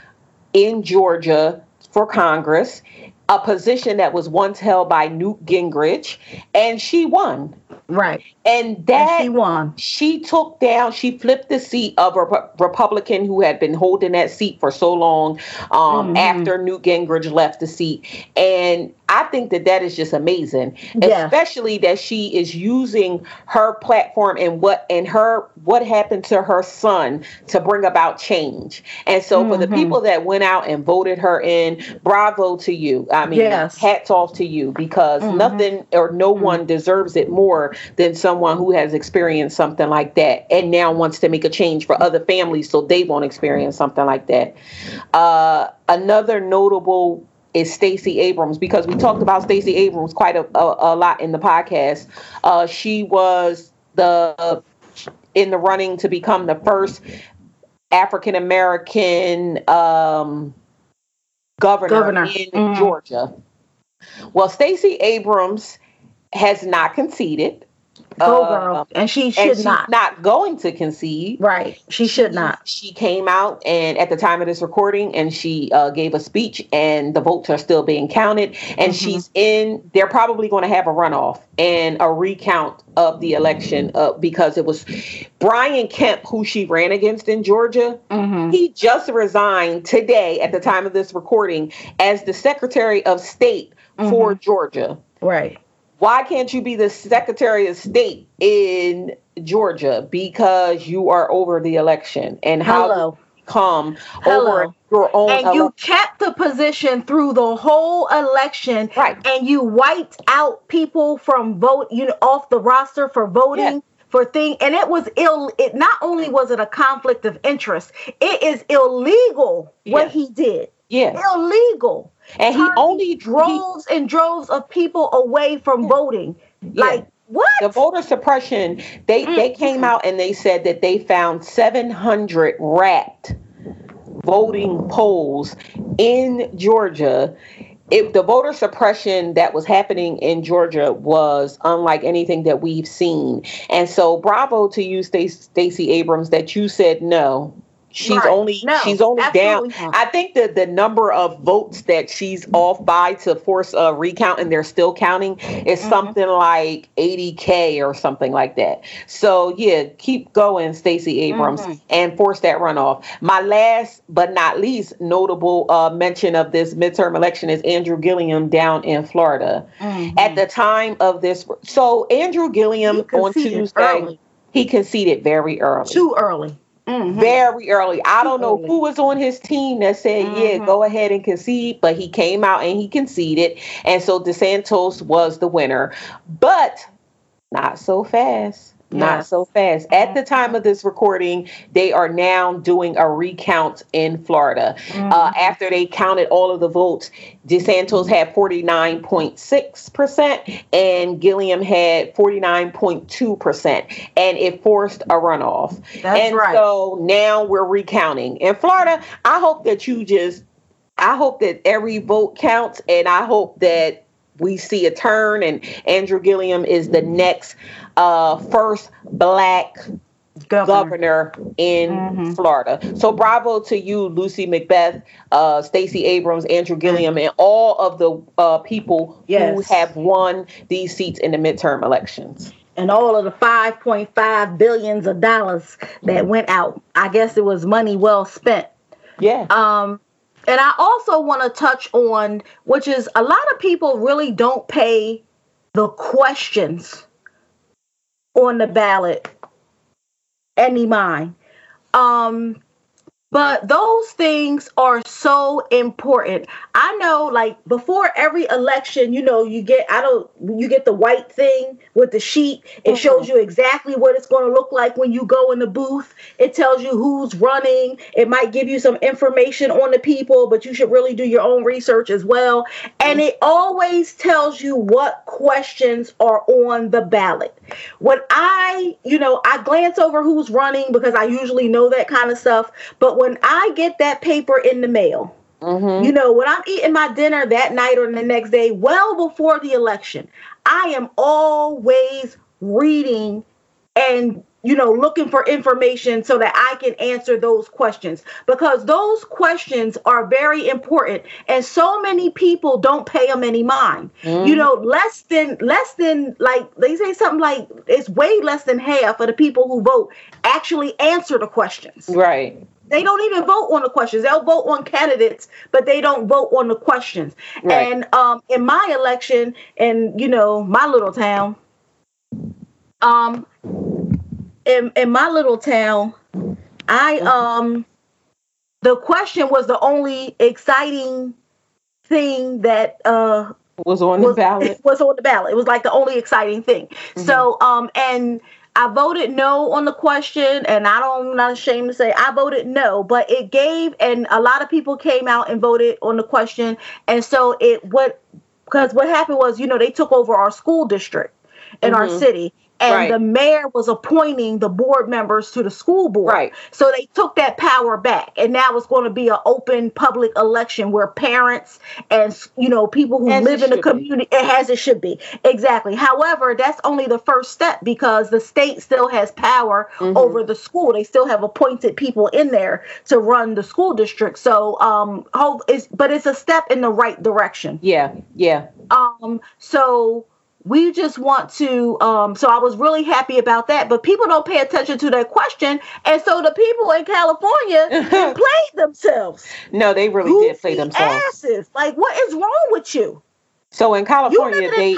in Georgia for Congress, a position that was once held by Newt Gingrich, and she won. Right. And that and she won. she took down, she flipped the seat of a Re- Republican who had been holding that seat for so long um, Mhm. after Newt Gingrich left the seat. And I think that that is just amazing, Yeah. especially that she is using her platform and what and her what happened to her son to bring about change. And so for the Mhm. people that went out and voted her in, bravo to you. I mean, Yes. hats off to you because Mhm. nothing or no one deserves it more than someone who has experienced something like that and now wants to make a change for other families so they won't experience something like that. Uh, another notable is Stacey Abrams because we talked about Stacey Abrams quite a, a, a lot in the podcast. Uh, she was the in the running to become the first African American um, governor, Governor. in Mhm. Georgia. Well, Stacey Abrams has not conceded. Go Uh, girl. And she and should she's not. not going to concede. Right. She should not. She came out and at the time of this recording, and she uh, gave a speech, and the votes are still being counted. And Mhm. she's in. They're probably going to have a runoff and a recount of the election uh, because it was Brian Kemp who she ran against in Georgia. Mm-hmm. He just resigned today at the time of this recording as the Secretary of State for Georgia. Right. Why can't you be the Secretary of State in Georgia? Because you are over the election. And how Hello. come Hello. over your own And you kept the position through the whole election. Right. And you wiped out people from vote, you know, off the roster for voting. For thing, and it was ill. It not only was it a conflict of interest, it is illegal what he did. Yeah. Illegal. And he only droves and droves of people away from voting. Like what? the voter suppression, they they mm-hmm. came out and they said that they found 700 wrapped voting polls in Georgia. If the voter suppression that was happening in Georgia was unlike anything that we've seen, and so bravo to you, Stac- Stacey Abrams, that you said no. She's Right. only No, she's only down. not. I think that the number of votes that she's off by to force a recount, and they're still counting, is Mm-hmm. something like 80k or something like that. So yeah, keep going, Stacey Abrams, Mhm. and force that runoff. My last but not least notable uh, mention of this midterm election is Andrew Gillum down in Florida. Mhm. At the time of this, so Andrew Gillum on Tuesday, early. he conceded very early too early. Mhm. very early. I don't know who was on his team that said, yeah, Mhm. go ahead and concede, but he came out and he conceded. And so DeSantis was the winner, but not so fast. Not Yes. so fast. At the time of this recording, they are now doing a recount in Florida. Uh, after they counted all of the votes, DeSantis had 49.6%, and Gillum had 49.2%, and it forced a runoff. That's and right. so now we're recounting. In Florida, I hope that you just, I hope that every vote counts, and I hope that we see a turn, and Andrew Gillum is the next uh, first black governor, in mm-hmm. Florida. So bravo to you, Lucy McBeth, uh, Stacey Abrams, Andrew Gillum, and all of the uh, people yes. who have won these seats in the midterm elections. And all of the 5.5 billions of dollars that went out. I guess it was money well spent. Yeah. Um, and I also want to touch on, which is a lot of people really don't pay the questions on the ballot any mind. Um, but those things are so important. I know like before every election, you know, you get I don't you get the white thing with the sheet. It mm-hmm. shows you exactly what it's going to look like when you go in the booth. It tells you who's running. It might give you some information on the people, but you should really do your own research as well. And it always tells you what questions are on the ballot. When I, you know, I glance over who's running because I usually know that kind of stuff, but when I get that paper in the mail, mm-hmm. you know, when I'm eating my dinner that night or the next day, well before the election, I am always reading and you know, looking for information so that I can answer those questions because those questions are very important and so many people don't pay them any mind. Mm. You know, less than less than like they say something like it's way less than half of the people who vote actually answer the questions. Right. They don't even vote on the questions. They'll vote on candidates, but they don't vote on the questions. Right. And um, in my election, in you know my little town, um, in in my little town, I um, the question was the only exciting thing that uh was on was, the ballot. *laughs* Was on the ballot. It was like the only exciting thing. Mm-hmm. So um and I voted no on the question, and I don't, I'm not ashamed to say I voted no, but it gave, and a lot of people came out and voted on the question, and so it what because what happened was, you know, they took over our school district in mm-hmm. our city, and right. the mayor was appointing the board members to the school board. Right. So they took that power back, and now it's going to be an open public election where parents and you know people who as live in the community be. it has it should be exactly. However, that's only the first step because the state still has power mm-hmm. over the school. They still have appointed people in there to run the school district. So um, hope is but it's a step in the right direction. Yeah. Yeah. Um. So we just want to um, so i was really happy about that but people don't pay attention to that question and so the people in california *laughs* played themselves. No they really Goofy did play themselves. asses. like what is wrong with you? So in california they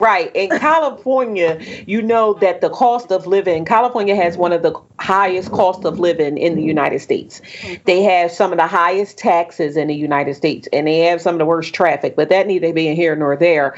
right in *laughs* california you know that the cost of living california has one of the highest cost of living in the united states. Mm-hmm. they have some of the highest taxes in the united states and they have some of the worst traffic but that neither being here nor there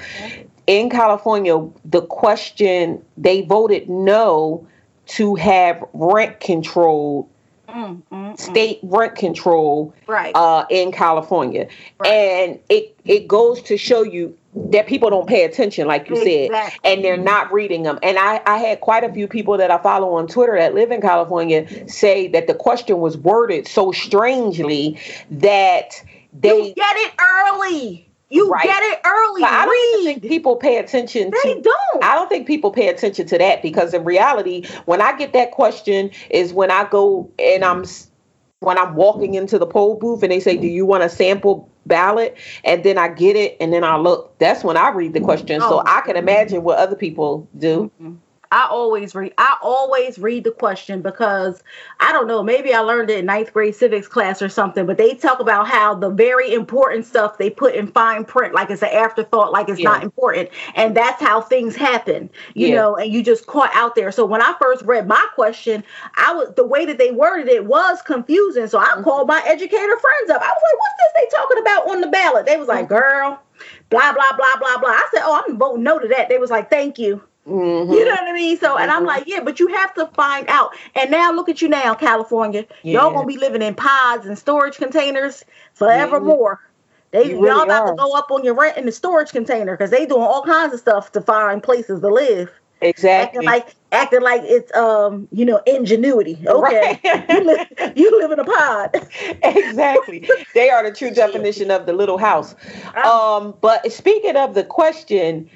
in California, the question they voted no to have rent control, mm, mm, mm. state rent control, right. uh, in California, right. and it it goes to show you that people don't pay attention, like you exactly. said, and they're not reading them. And I, I had quite a few people that I follow on Twitter that live in California say that the question was worded so strangely that they you get it early. You right. get it early. I don't think people pay attention they to don't. I don't think people pay attention to that because in reality, when I get that question is when I go and I'm when I'm walking into the poll booth and they say, "Do you want a sample ballot?" and then I get it and then I look. That's when I read the question, oh. so I can imagine what other people do. Mm-hmm. I always read. I always read the question because I don't know. Maybe I learned it in ninth grade civics class or something. But they talk about how the very important stuff they put in fine print, like it's an afterthought, like it's yeah. not important, and that's how things happen. You yeah. know, and you just caught out there. So when I first read my question, I was the way that they worded it was confusing. So I mm-hmm. called my educator friends up. I was like, "What's this they talking about on the ballot?" They was like, mm-hmm. "Girl." Blah blah blah blah blah. I said, "Oh, I'm voting no to that." They was like, "Thank you." Mm-hmm. You know what I mean? So, and I'm mm-hmm. like, yeah, but you have to find out. And now look at you now, California. Yeah. Y'all gonna be living in pods and storage containers forevermore. Yeah. They you all about are. to go up on your rent in the storage container because they doing all kinds of stuff to find places to live. Exactly. Acting like acting like it's um you know ingenuity. Okay, right. you, live, you live in a pod. *laughs* exactly. They are the true *laughs* definition of the little house. Um, but speaking of the question,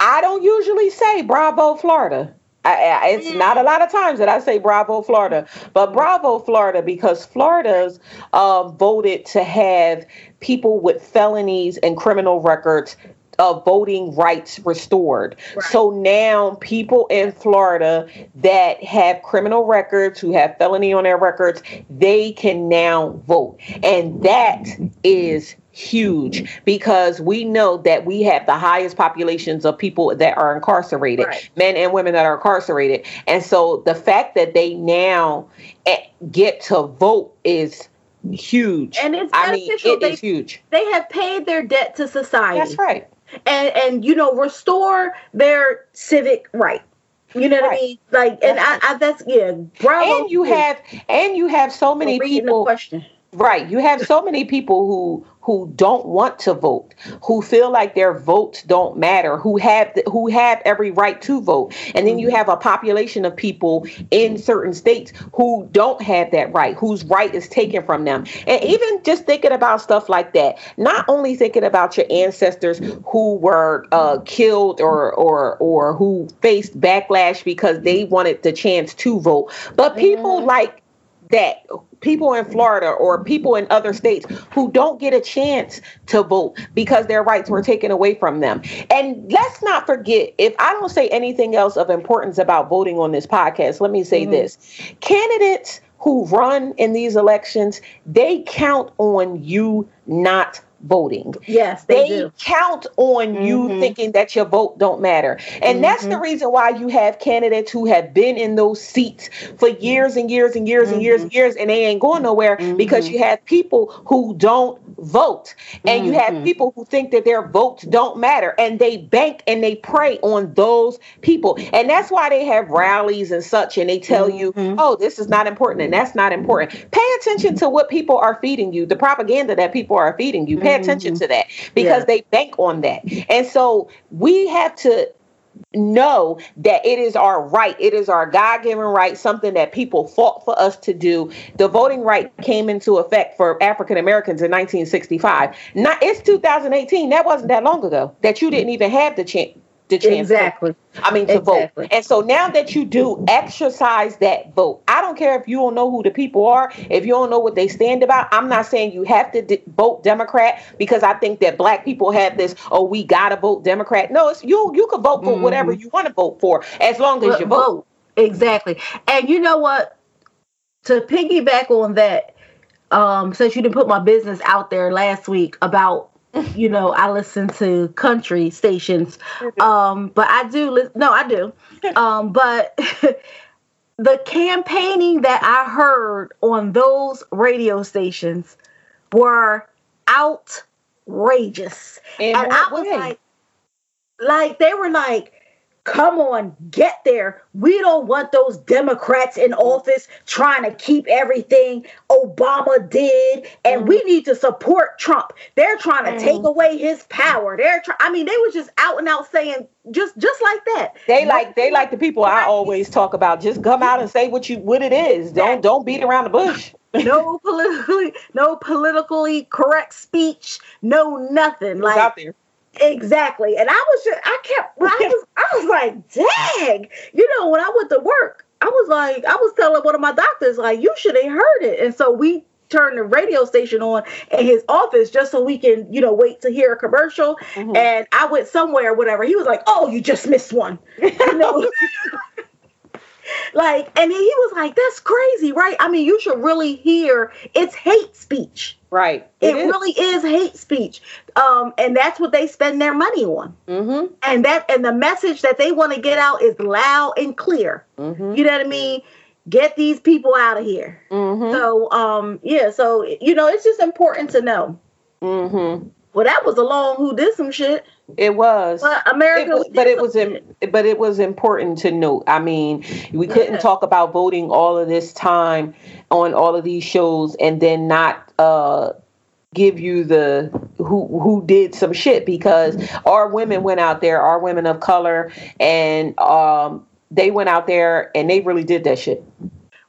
I don't usually say bravo Florida. I, I, it's not a lot of times that I say Bravo, Florida, but Bravo, Florida, because Florida's uh, voted to have people with felonies and criminal records of voting rights restored. Right. So now people in Florida that have criminal records, who have felony on their records, they can now vote. And that is huge because we know that we have the highest populations of people that are incarcerated, right. men and women that are incarcerated. And so the fact that they now eh, get to vote is huge. And it's I mean, it they, is huge. They have paid their debt to society. That's right. And and you know, restore their civic right. You know what I mean? Like, and I, I, that's yeah. Bravo. And you have, and you have so many people. Right. You have so many people who who don't want to vote, who feel like their votes don't matter, who have who have every right to vote. And then you mm-hmm. have a population of people in certain states who don't have that right, whose right is taken from them. And even just thinking about stuff like that, not only thinking about your ancestors who were uh, killed or or or who faced backlash because they wanted the chance to vote, but people like that people in Florida or people in other states who don't get a chance to vote because their rights were taken away from them. And let's not forget, if I don't say anything else of importance about voting on this podcast, let me say mm-hmm. this candidates who run in these elections, they count on you not voting. Yes, they, they count on mm-hmm. you thinking that your vote don't matter. And mm-hmm. that's the reason why you have candidates who have been in those seats for years and years and years mm-hmm. and years and years and they ain't going nowhere because mm-hmm. you have people who don't vote. And you have mm-hmm. people who think that their votes don't matter and they bank and they prey on those people. And that's why they have rallies and such and they tell you, mm-hmm. "Oh, this is not important and that's not important." Pay attention to what people are feeding you, the propaganda that people are feeding you. Pay pay attention to that because yeah. they bank on that. And so we have to know that it is our right. It is our God given right, something that people fought for us to do. The voting right came into effect for African Americans in 1965. Not it's 2018. That wasn't that long ago that you didn't even have the chance the chance exactly. To, I mean to exactly. vote. And so now that you do exercise that vote, I don't care if you don't know who the people are, if you don't know what they stand about. I'm not saying you have to de- vote Democrat because I think that black people have this. Oh, we gotta vote Democrat. No, it's you. You can vote for mm-hmm. whatever you want to vote for as long as you vote. vote. Exactly. And you know what? To piggyback on that, um, since you didn't put my business out there last week about you know, I listen to country stations. Um, but I do li- no, I do. Um, but *laughs* the campaigning that I heard on those radio stations were outrageous. In and I was way? like like they were like Come on, get there. We don't want those Democrats in office trying to keep everything Obama did, and mm. we need to support Trump. They're trying to mm. take away his power. They're trying. I mean, they were just out and out saying just just like that. They like they like the people I always talk about. Just come out and say what you what it is. Don't don't beat around the bush. no *laughs* politically no politically correct speech. No nothing. Like out there Exactly. And I was just I kept I *laughs* was I was like, dang. You know, when I went to work, I was like, I was telling one of my doctors, like, you should have heard it. And so we turned the radio station on in his office just so we can, you know, wait to hear a commercial. Mm-hmm. And I went somewhere, whatever. He was like, Oh, you just missed one. *laughs* You know? like, and he was like, That's crazy, right? I mean, you should really hear it's hate speech. Right. It, it is. really is hate speech. Um, and that's what they spend their money on. Mm-hmm. And that and the message that they want to get out is loud and clear. Mm-hmm. You know what I mean? Get these people out of here. Mm-hmm. So um, yeah, so you know, it's just important to know. Mm-hmm. Well, that was a long who did some shit. It was. But America, it was, but it was, in, but it was important to note. I mean, we couldn't yeah. talk about voting all of this time on all of these shows and then not uh, give you the who who did some shit because our women went out there, our women of color, and um, they went out there and they really did that shit.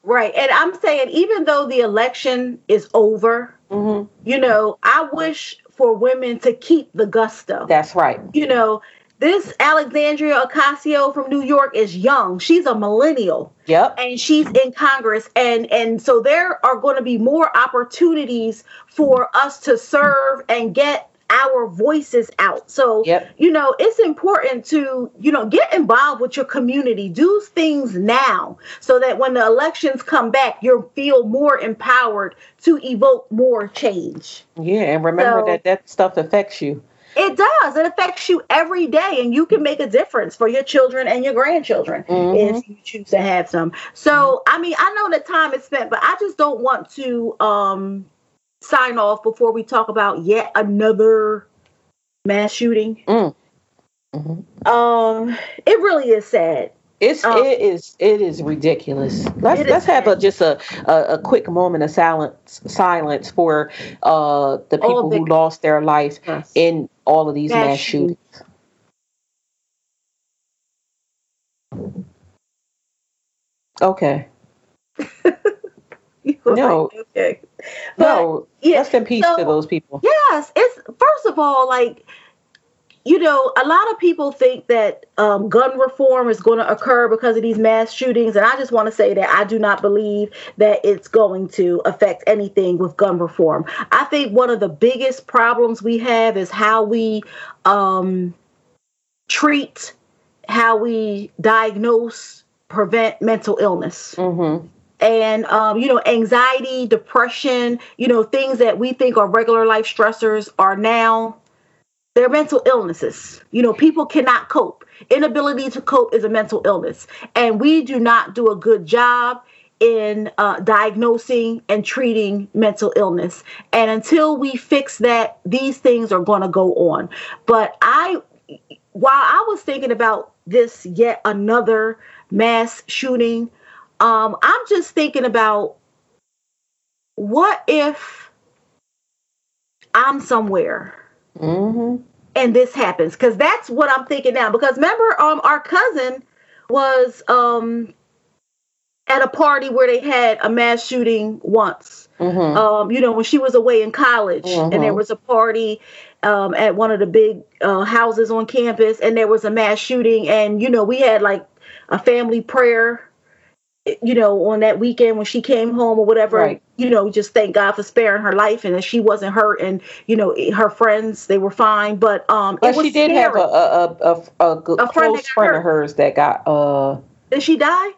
Right, and I'm saying even though the election is over, mm-hmm. you know, I wish for women to keep the gusto. That's right. You know, this Alexandria Ocasio from New York is young. She's a millennial. Yep. And she's in Congress. And and so there are going to be more opportunities for us to serve and get our voices out. So, Yep. you know, it's important to, you know, get involved with your community. Do things now so that when the elections come back, you'll feel more empowered to evoke more change. Yeah, and remember So- that that stuff affects you. It does. It affects you every day, and you can make a difference for your children and your grandchildren Mhm. if you choose to have some. So, I mean, I know that time is spent, but I just don't want to um, sign off before we talk about yet another mass shooting. Mm. Mhm. Um, it really is sad. It's Oh. it is it is ridiculous. Let's let's have a just a, a a quick moment of silence silence for uh the people who lost their life Yes. in all of these Mass mass, shootings. shootings. Okay. *laughs* No. like, okay. But, No, yeah, rest in peace so- to those people. Yes, it's first of all like you know, a lot of people think that um, gun reform is going to occur because of these mass shootings, and I just want to say that I do not believe that it's going to affect anything with gun reform. I think one of the biggest problems we have is how we um, treat, how we diagnose, prevent mental illness Mm-hmm. And um, you know anxiety depression you know things that we think are regular life stressors are now they're mental illnesses. You know people cannot cope. Inability to cope is a mental illness. And we do not do a good job in uh, diagnosing and treating mental illness. And until we fix that these things are going to go on. But i while i was thinking about this yet another mass shooting um, I'm just thinking about what if I'm somewhere Mm-hmm. and this happens because that's what I'm thinking now. Because remember, um, our cousin was um at a party where they had a mass shooting once. Mm-hmm. Um, you know, when she was away in college, and there Mhm. was a party um, at one of the big uh, houses on campus, and there was a mass shooting, and you know, we had like a family prayer. You know, on that weekend when she came home or whatever, Right. you know, just thank God for sparing her life and that she wasn't hurt, and you know, her friends they were fine, but um, But she did have a a a, a, a, good- A friend close friend of hers that got uh Did she die?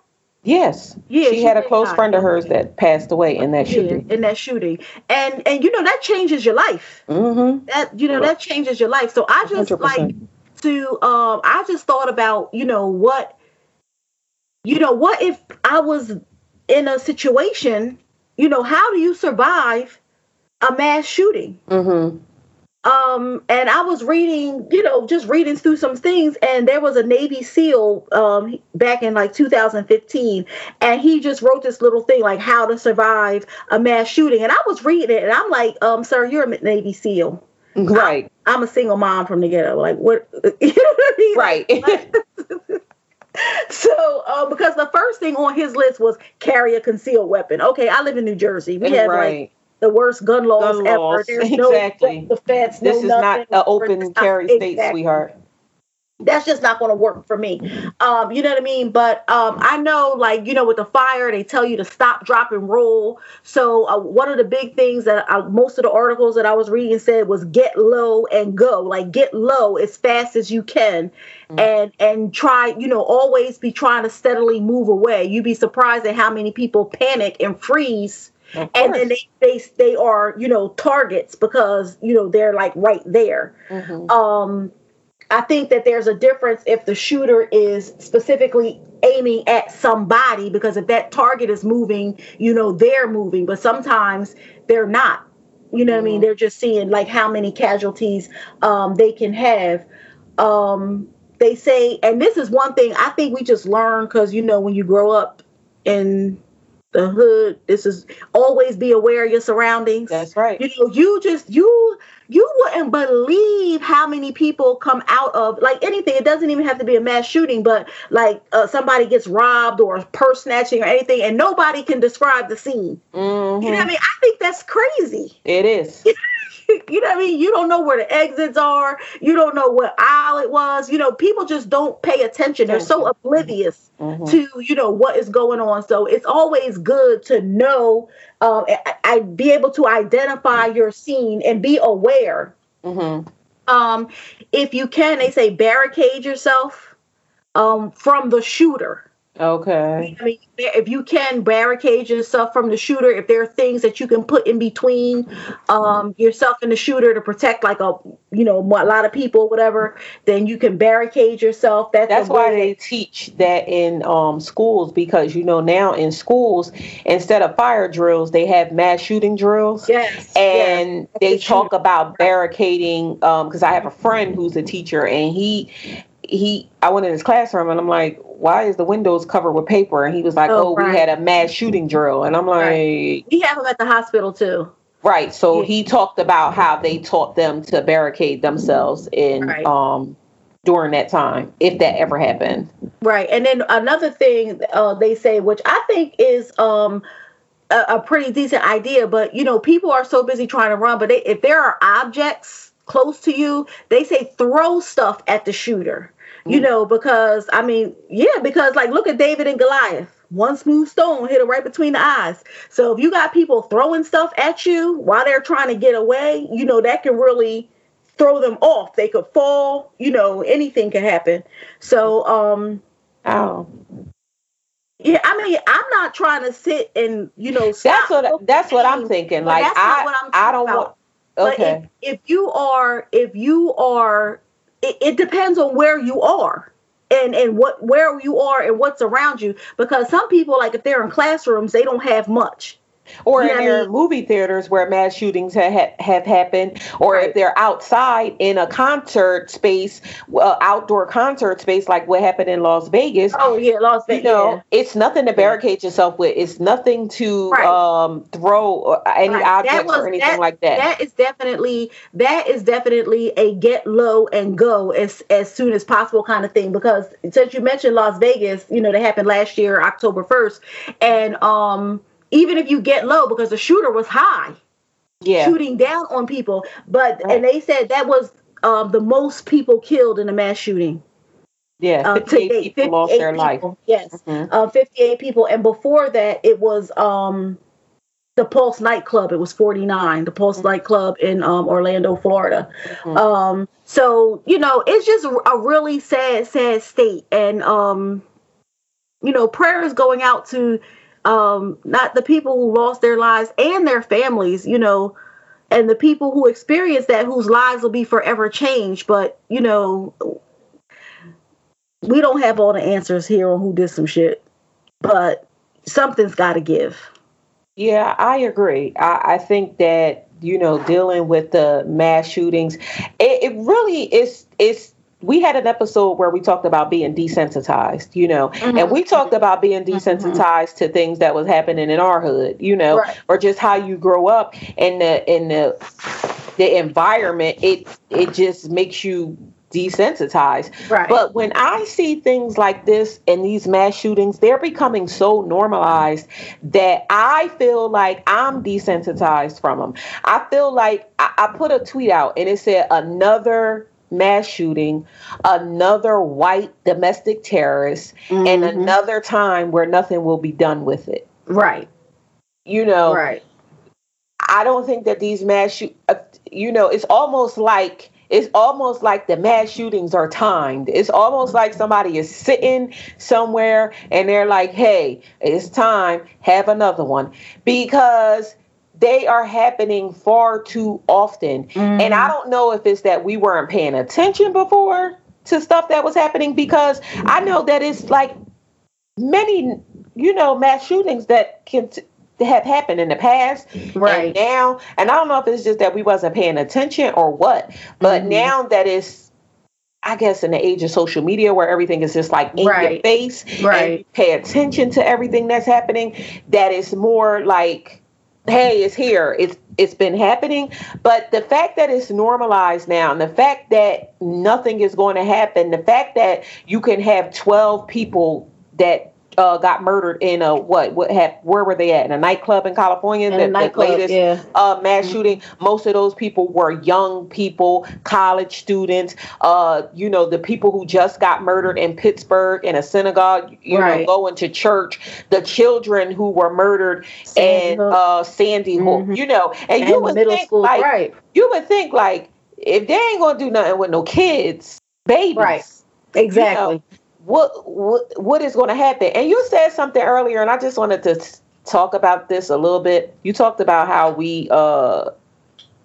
yes Yeah, she, she had a close die. friend of hers that passed away in that Yeah, shooting. in that shooting, and and you know that changes your life. Mm-hmm. That you know that changes your life. So I just 100%. like to um I just thought about you know what you know what if I was in a situation you know how do you survive a mass shooting Mm-hmm. um and I was reading you know just reading through some things and there was a Navy SEAL um back in like 2015 and he just wrote this little thing like how to survive a mass shooting and I was reading it and I'm like um sir you're a Navy SEAL Right. I'm a single mom from the ghetto. Like what? *laughs* You know what I mean? Right. *laughs* *laughs* *laughs* So, uh, because the first thing on his list was carry a concealed weapon. Okay, I live in New Jersey. We have like the worst gun laws Gun ever. laws, There's *laughs* no exactly. defense. this no is not an open carry state, Exactly sweetheart. That's just not going to work for me. Um, you know what I mean? But um, I know, like, you know, with the fire, they tell you to stop, drop, and roll. So uh, one of the big things that I, most of the articles that I was reading said was get low and go. Like, get low as fast as you can, and and try, you know, always be trying to steadily move away. You'd be surprised at how many people panic and freeze and then they, they they are you know targets because you know they're like right there Mhm. um i think that there's a difference if the shooter is specifically aiming at somebody because if that target is moving you know they're moving but sometimes they're not you know what i mean Mhm. they're just seeing like how many casualties um they can have um they say and this is one thing i think we just learn because you know when you grow up in the hood this is always be aware of your surroundings That's right. you know you just you you wouldn't believe how many people come out of like anything it doesn't even have to be a mass shooting but like uh, somebody gets robbed or purse snatching or anything and nobody can describe the scene Mhm. you know what i mean i think that's crazy It is. you *laughs* you know what I mean? You don't know where the exits are. You don't know what aisle it was. You know, people just don't pay attention. They're so oblivious mm-hmm. to, you know, what is going on. So it's always good to know, I, I be able to identify your scene and be aware. Mm-hmm. Um, if you can, they say barricade yourself um, from the shooter. Okay. I mean, if you can barricade yourself from the shooter, if there are things that you can put in between um, yourself and the shooter to protect, like a you know a lot of people, whatever, then you can barricade yourself. That's, That's why they teach that in um, schools because you know now in schools instead of fire drills they have mass shooting drills. Yes. And yes. they talk about barricading because um, I have a friend who's a teacher and he he I went in his classroom and I'm like, why is the windows covered with paper? And he was like, oh, oh right. we had a mass shooting drill. And I'm like, right. we have them at the hospital too. Right. So yeah. he talked about how they taught them to barricade themselves in right. um during that time, if that ever happened. Right. And then another thing uh, they say, which I think is um a, a pretty decent idea, but you know, people are so busy trying to run, but they, if there are objects close to you, they say throw stuff at the shooter. You mm. know, because I mean, yeah, because like look at David and Goliath. One smooth stone hit him right between the eyes. So if you got people throwing stuff at you while they're trying to get away, you know, that can really throw them off. They could fall, you know, anything can happen. So um Oh. Yeah, I mean, I'm not trying to sit and you know. That's what that's what I'm thinking. Like I, I don't about. want Okay. But if, if you are, if you are, it, it depends on where you are and and what where you are and what's around you because some people like if they're in classrooms they don't have much or in their movie theaters where mass shootings have, have happened, or right. if they're outside in a concert space, uh, outdoor concert space, like what happened in Las Vegas. Oh yeah, Las Vegas. You know, yeah. it's nothing to barricade yourself with. It's nothing to right. um, throw any right. objects was, or anything that, like that. That is definitely that is definitely a get low and go as as soon as possible kind of thing. Because since you mentioned Las Vegas, you know, that happened last year, October first, and um even if you get low because the shooter was high yeah shooting down on people but right. and they said that was um, the most people killed in a mass shooting yeah uh, 58 uh, people lost their people. life yes mm-hmm. uh, 58 people and before that it was um the Pulse nightclub. It was 49, the Pulse mm-hmm. nightclub in um, Orlando, Florida. Mm-hmm. Um, so you know, it's just a really sad, sad state, and um, you know, prayers going out to um, not the people who lost their lives and their families, you know, and the people who experienced that whose lives will be forever changed. But, you know, we don't have all the answers here on who did some shit, but something's got to give. Yeah, I agree. I, I, think that you know dealing with the mass shootings, it, it really is. It's we had an episode where we talked about being desensitized, you know, mm-hmm. and we talked about being mm-hmm. desensitized mm-hmm. to things that was happening in our hood, you know, right. or just how you grow up in the in the the environment. It it just makes you desensitized. Right. But when I see things like this and these mass shootings, they're becoming so normalized that I feel like I'm desensitized from them. I feel like I, I put a tweet out and it said another mass shooting, another white domestic terrorist, mm-hmm. and another time where nothing will be done with it. Right. You know, right. I don't think that these mass shoot, uh, you know, it's almost like it's almost like the mass shootings are timed. It's almost like somebody is sitting somewhere and they're like, "Hey, it's time, have another one." Because they are happening far too often. Mm. And I don't know if it's that we weren't paying attention before to stuff that was happening because I know that it's like many, you know, mass shootings that can t- have happened in the past right and now and i don't know if it's just that we wasn't paying attention or what but mm-hmm. now that it's I guess in the age of social media where everything is just like in right. your face right. and pay attention to everything that's happening, that is more like hey, it's here. It's it's been happening. But the fact that it's normalized now, and the fact that nothing is going to happen, the fact that you can have 12 people that uh, got murdered in a what? What had? Where were they at? In a nightclub in California. In a the, the nightclub, latest yeah. uh, mass shooting. Most of those people were young people, college students. Uh, you know, the people who just got murdered in Pittsburgh in a synagogue. You know, Right. going to church. The children who were murdered Sandy in Hook. uh, Sandy Hook. Mhm. You know, and, And you would middle think school, like right? you would think like if they ain't gonna do nothing with no kids, babies, Right. Exactly. What what what is going to happen? And you said something earlier, and I just wanted to talk about this a little bit. You talked about how we uh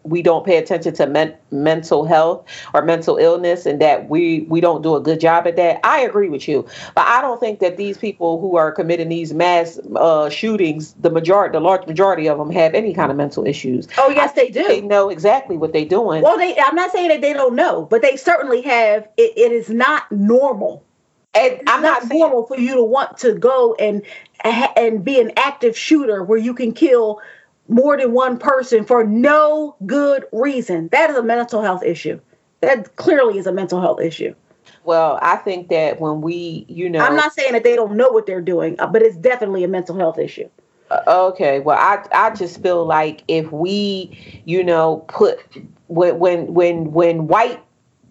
we don't pay attention to men- mental health or mental illness and that we we don't do a good job at that i agree with you but i don't think that these people who are committing these mass uh, shootings the majority the large majority of them have any kind of mental issues oh yes, they do. they know exactly what they're doing Well, they. I'm not saying that they don't know, but they certainly have. It, it is not normal. And i'm not saying normal for you to want to go and and be an active shooter where you can kill more than one person for no good reason. That is a mental health issue. That clearly is a mental health issue. well i think that when we you know I'm not saying that they don't know what they're doing, uh, but it's definitely a mental health issue. Uh, okay well i i just feel like if we you know put when when when when white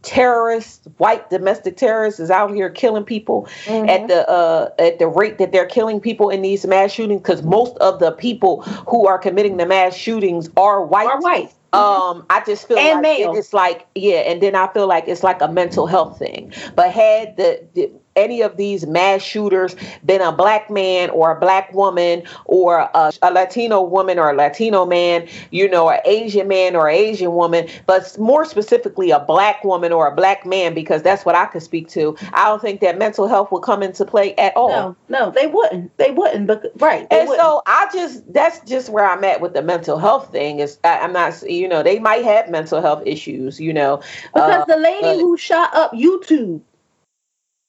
terrorists white domestic terrorists is out here killing people at the uh at the rate that they're killing people in these mass shootings because most of the people who are committing the mass shootings are white Are white. um i just feel And like male. it's like yeah and then i feel like it's like a mental health thing but had the, the any of these mass shooters been a black man or a black woman or a, a latino woman or a latino man you know an asian man or an asian woman but more specifically a black woman or a black man because that's what i could speak to i don't think that mental health would come into play at all No, no, they wouldn't. They wouldn't. But right, and wouldn't. so I just that's just where I'm at with the mental health thing. Is I, I'm not you know they might have mental health issues. You know because uh, the lady but- who shot up YouTube,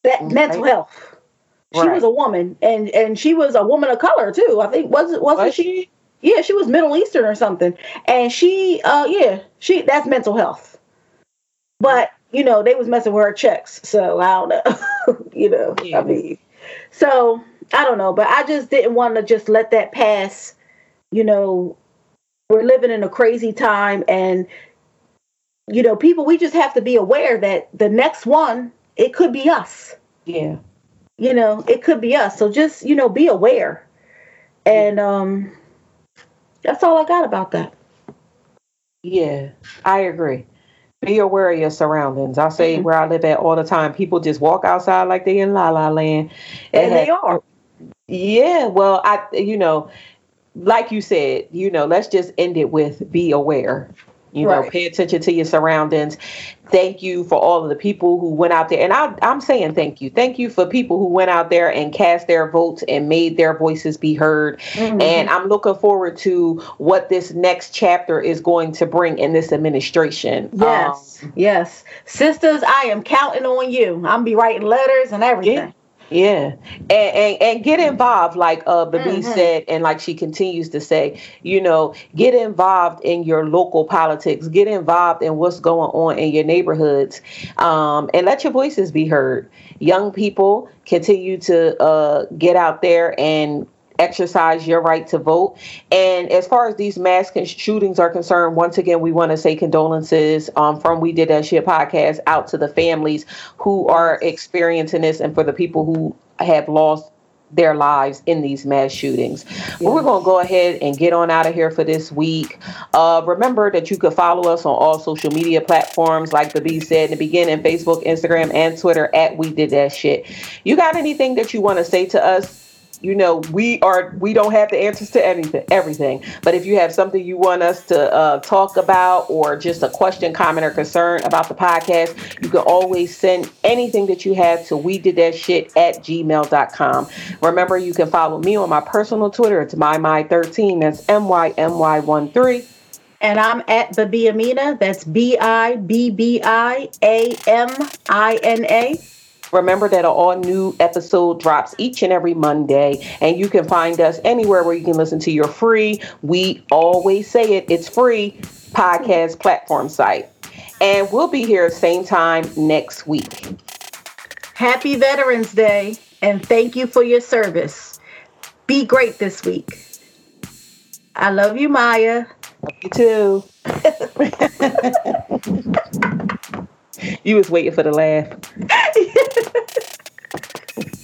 that Right. mental health. She Right. was a woman, and and she was a woman of color too. I think was it wasn't was she? she? Yeah, she was Middle Eastern or something. And she, uh, yeah, she that's mental health. But you know, they was messing with her checks, so I don't know. *laughs* you know, Yeah. I mean, so I don't know, but I just didn't want to just let that pass. You know, we're living in a crazy time, and you know, people, we just have to be aware that the next one, it could be us Yeah. you know it could be us so just you know be aware and um that's all i got about that Yeah, I agree. Be aware of your surroundings. I say Mhm. where I live at all the time. People just walk outside like they in La La Land. and It they has- are Yeah, well, I you know, like you said, you know, let's just end it with be aware. You know, pay attention to your surroundings. Thank you for all of the people who went out there. And I, I'm saying thank you. Thank you for people who went out there and cast their votes and made their voices be heard. Mhm. And I'm looking forward to what this next chapter is going to bring in this administration. yes Um, yes sisters i am counting on you i'm be writing letters and everything Yeah, and, and and get involved, like uh, Babi Mhm. said, and like she continues to say. You know, get involved in your local politics. Get involved in what's going on in your neighborhoods, um, and let your voices be heard. Young people continue to uh, get out there and exercise your right to vote. And as far as these mass shootings are concerned, once again, we want to say condolences um, from We Did That Shit podcast out to the families who are experiencing this and for the people who have lost their lives in these mass shootings. But we're going to go ahead and get on out of here for this week. Uh, remember that you could follow us on all social media platforms, like the B said in the beginning Facebook, Instagram, and Twitter at We Did That Shit. You got anything that you want to say to us? You know we are we don't have the answers to anything everything. But if you have something you want us to uh, talk about or just a question comment or concern about the podcast you can always send anything that you have to we did that shit at gmail.com remember you can follow me on my personal twitter. It's my my 13 that's mymy13 and i'm at babi amina that's b-i-b-b-i-a-m-i-n-a Remember that an all new episode drops each and every Monday, and you can find us anywhere where you can listen to your free, we always say it, it's free podcast platform site. And we'll be here same time next week. happy veterans day and thank you for your service. Be great this week. I love you, Maya. You too. *laughs* you was waiting for the laugh. *laughs*